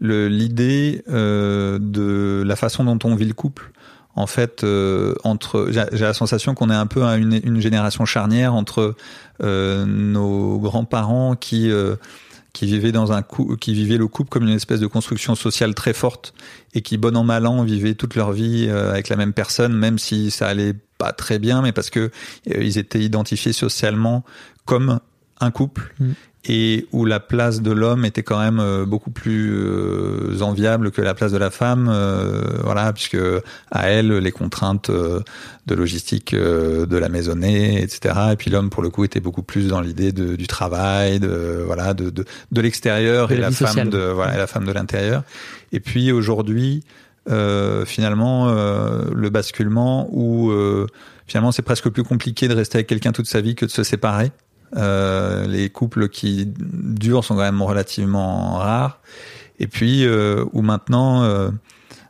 Speaker 1: le- l'idée euh, de la façon dont on vit le couple en fait, euh, entre, j'ai la sensation qu'on est un peu à une, génération charnière entre euh, nos grands-parents qui qui vivaient dans un qui le couple comme une espèce de construction sociale très forte et qui, bon an mal an, vivaient toute leur vie avec la même personne, même si ça allait pas très bien, mais parce que ils étaient identifiés socialement comme un couple
Speaker 3: Mm.
Speaker 1: Et où la place de l'homme était quand même euh, beaucoup plus euh, enviable que la place de la femme, euh, voilà, puisque à elle les contraintes euh, de logistique de la maisonnée, etc. Et puis l'homme pour le coup était beaucoup plus dans l'idée du travail, de voilà, de de, de l'extérieur et
Speaker 3: la
Speaker 1: femme de voilà, et la femme de l'intérieur. Et puis aujourd'hui, euh, finalement, euh, le basculement où euh, finalement c'est presque plus compliqué de rester avec quelqu'un toute sa vie que de se séparer. Euh, les couples qui durent sont quand même relativement rares. Et puis euh, où maintenant, euh,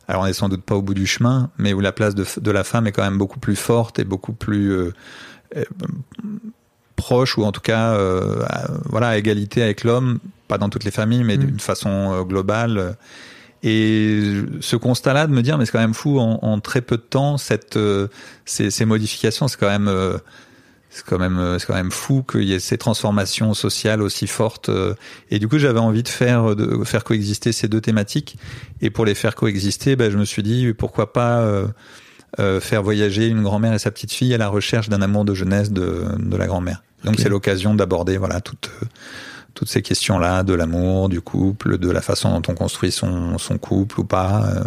Speaker 1: alors on est sans doute pas au bout du chemin, mais où la place de, de la femme est quand même beaucoup plus forte et beaucoup plus proche, ou en tout cas, à, voilà, à égalité avec l'homme, pas dans toutes les familles, mais
Speaker 3: Mm.
Speaker 1: d'une façon globale. Et ce constat-là de me dire, mais c'est quand même fou, en, en très peu de temps, cette, ces, ces modifications, c'est quand même, c'est quand même, euh, c'est quand même fou qu'il y ait ces transformations sociales aussi fortes. euh. Et du coup, j'avais envie de faire, de faire coexister ces deux thématiques. Et pour les faire coexister, ben, je me suis dit, pourquoi pas euh, euh, faire voyager une grand-mère et sa petite fille à la recherche d'un amour de jeunesse de, de la grand-mère. Donc c'est l'occasion d'aborder voilà toutes euh, toutes ces questions-là de l'amour, du couple, de la façon dont on construit son, son couple ou pas. euh.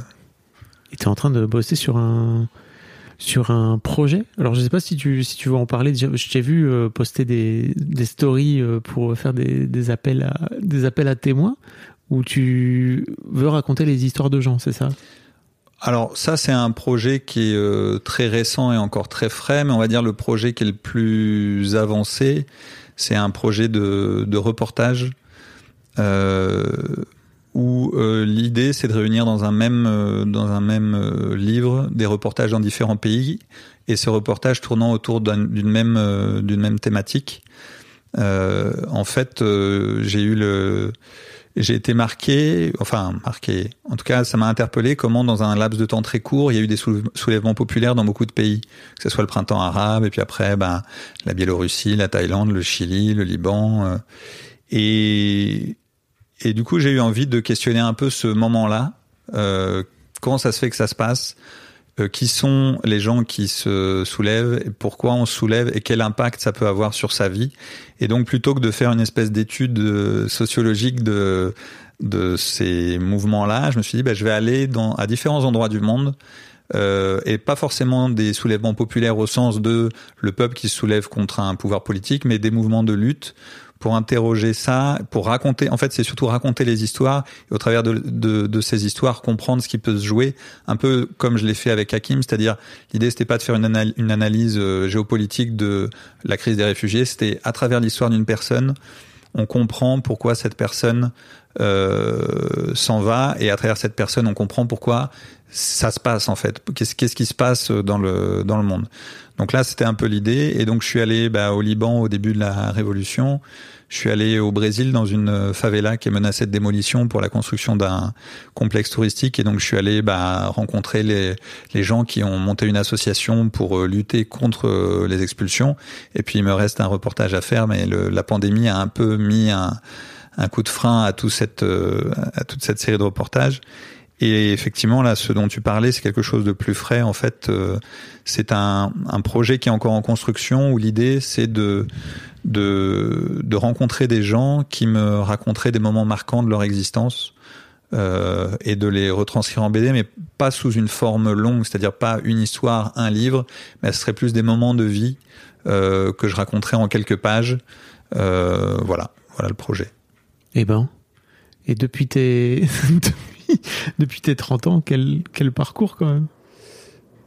Speaker 3: Et tu es en train de bosser sur un sur un projet. Alors je sais pas si tu si tu veux en parler. Je t'ai vu euh, poster des des stories euh, pour faire des des appels à des appels à témoins où tu veux raconter les histoires de gens, c'est ça?
Speaker 1: Alors ça, c'est un projet qui est euh, très récent et encore très frais, mais on va dire le projet qui est le plus avancé, c'est un projet de, de reportage où euh, l'idée c'est de réunir dans un même euh, dans un même euh, livre des reportages dans différents pays et ces reportages tournant autour d'un- d'une même d'une même thématique. En fait, j'ai eu le j'ai été marqué, enfin marqué, en tout cas ça m'a interpellé comment dans un laps de temps très court, il y a eu des soulève- soulèvements populaires dans beaucoup de pays, que ce soit le printemps arabe et puis après ben, la Biélorussie, la Thaïlande, le Chili, le Liban. et, et du coup j'ai eu envie de questionner un peu ce moment-là, euh, comment ça se fait que ça se passe, euh, qui sont les gens qui se soulèvent, pourquoi on se soulève? Et quel impact ça peut avoir sur sa vie? Et donc plutôt que de faire une espèce d'étude euh, sociologique de de ces mouvements-là, je me suis dit bah, je vais aller dans à différents endroits du monde euh, et pas forcément des soulèvements populaires au sens de le peuple qui se soulève contre un pouvoir politique, mais des mouvements de lutte interroger ça, pour raconter. En fait, c'est surtout raconter les histoires et au travers de, de, ces histoires comprendre ce qui peut se jouer, un peu comme je l'ai fait avec Hakim, c'est-à-dire l'idée c'était pas de faire une analyse euh, géopolitique de la crise des réfugiés, c'était à travers l'histoire d'une personne, on comprend pourquoi cette personne euh, s'en va et à travers cette personne on comprend pourquoi ça se passe en fait qu'est-ce qu'est-ce qui se passe dans le dans le monde donc là c'était un peu l'idée et donc je suis allé bah, au Liban au début de la révolution je suis allé au Brésil dans une favela qui est menacée de démolition pour la construction d'un complexe touristique. Et donc je suis allé bah, rencontrer les, gens qui ont monté une association pour euh, lutter contre euh, les expulsions. Et puis il me reste un reportage à faire mais la pandémie a un peu mis un, coup de frein à tout cette euh, à toute cette série de reportages et effectivement là ce dont tu parlais c'est quelque chose de plus frais en fait euh, c'est un, un projet qui est encore en construction où l'idée c'est de de de rencontrer des gens qui me raconteraient des moments marquants de leur existence euh, et de les retranscrire en BD, mais pas sous une forme longue, c'est-à-dire pas une histoire, un livre, mais ce serait plus des moments de vie euh, que je raconterais en quelques pages. Voilà, voilà le projet.
Speaker 3: Eh ben, Et depuis tes, [LAUGHS] [LAUGHS] depuis, tes 30 ans, quel, quel parcours quand même?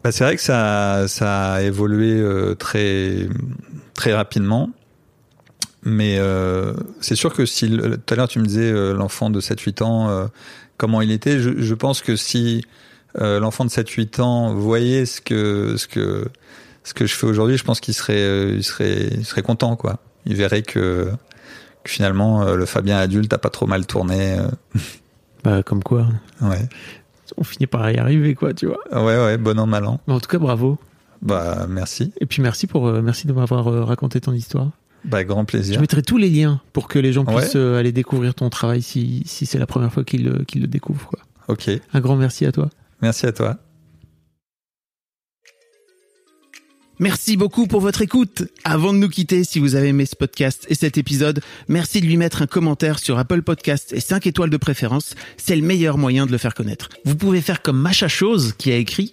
Speaker 1: Bah, C'est vrai que ça, ça a évolué euh, très, très rapidement. Mais euh, c'est sûr que si tout à l'heure tu me disais euh, l'enfant de 7-8 ans, comment il était, je, pense que si l'enfant de 7-8 ans voyait ce que, ce que, ce que je fais aujourd'hui, je pense qu'il serait, il serait, il serait content, quoi. Il verrait que, que finalement le Fabien adulte a pas trop mal tourné. [LAUGHS]
Speaker 3: Bah, comme quoi,
Speaker 1: ouais,
Speaker 3: on finit par y arriver, quoi, tu vois.
Speaker 1: ouais, ouais, bon an mal an.
Speaker 3: Mais en tout cas, bravo.
Speaker 1: Bah merci,
Speaker 3: Et puis merci pour, euh, merci de m'avoir euh, raconté ton histoire.
Speaker 1: bah grand
Speaker 3: Je
Speaker 1: plaisir.
Speaker 3: mettrai tous les liens pour que les gens puissent euh, aller découvrir ton travail si, si c'est la première fois qu'ils le découvrent, quoi.
Speaker 1: Ok,
Speaker 3: Un grand merci à toi.
Speaker 1: merci à toi.
Speaker 3: Merci beaucoup pour votre écoute. Avant de nous quitter, si vous avez aimé ce podcast et cet épisode, merci de lui mettre un commentaire sur Apple Podcast et 5 étoiles de préférence. C'est le meilleur moyen de le faire connaître. Vous pouvez faire comme Macha Chose qui a écrit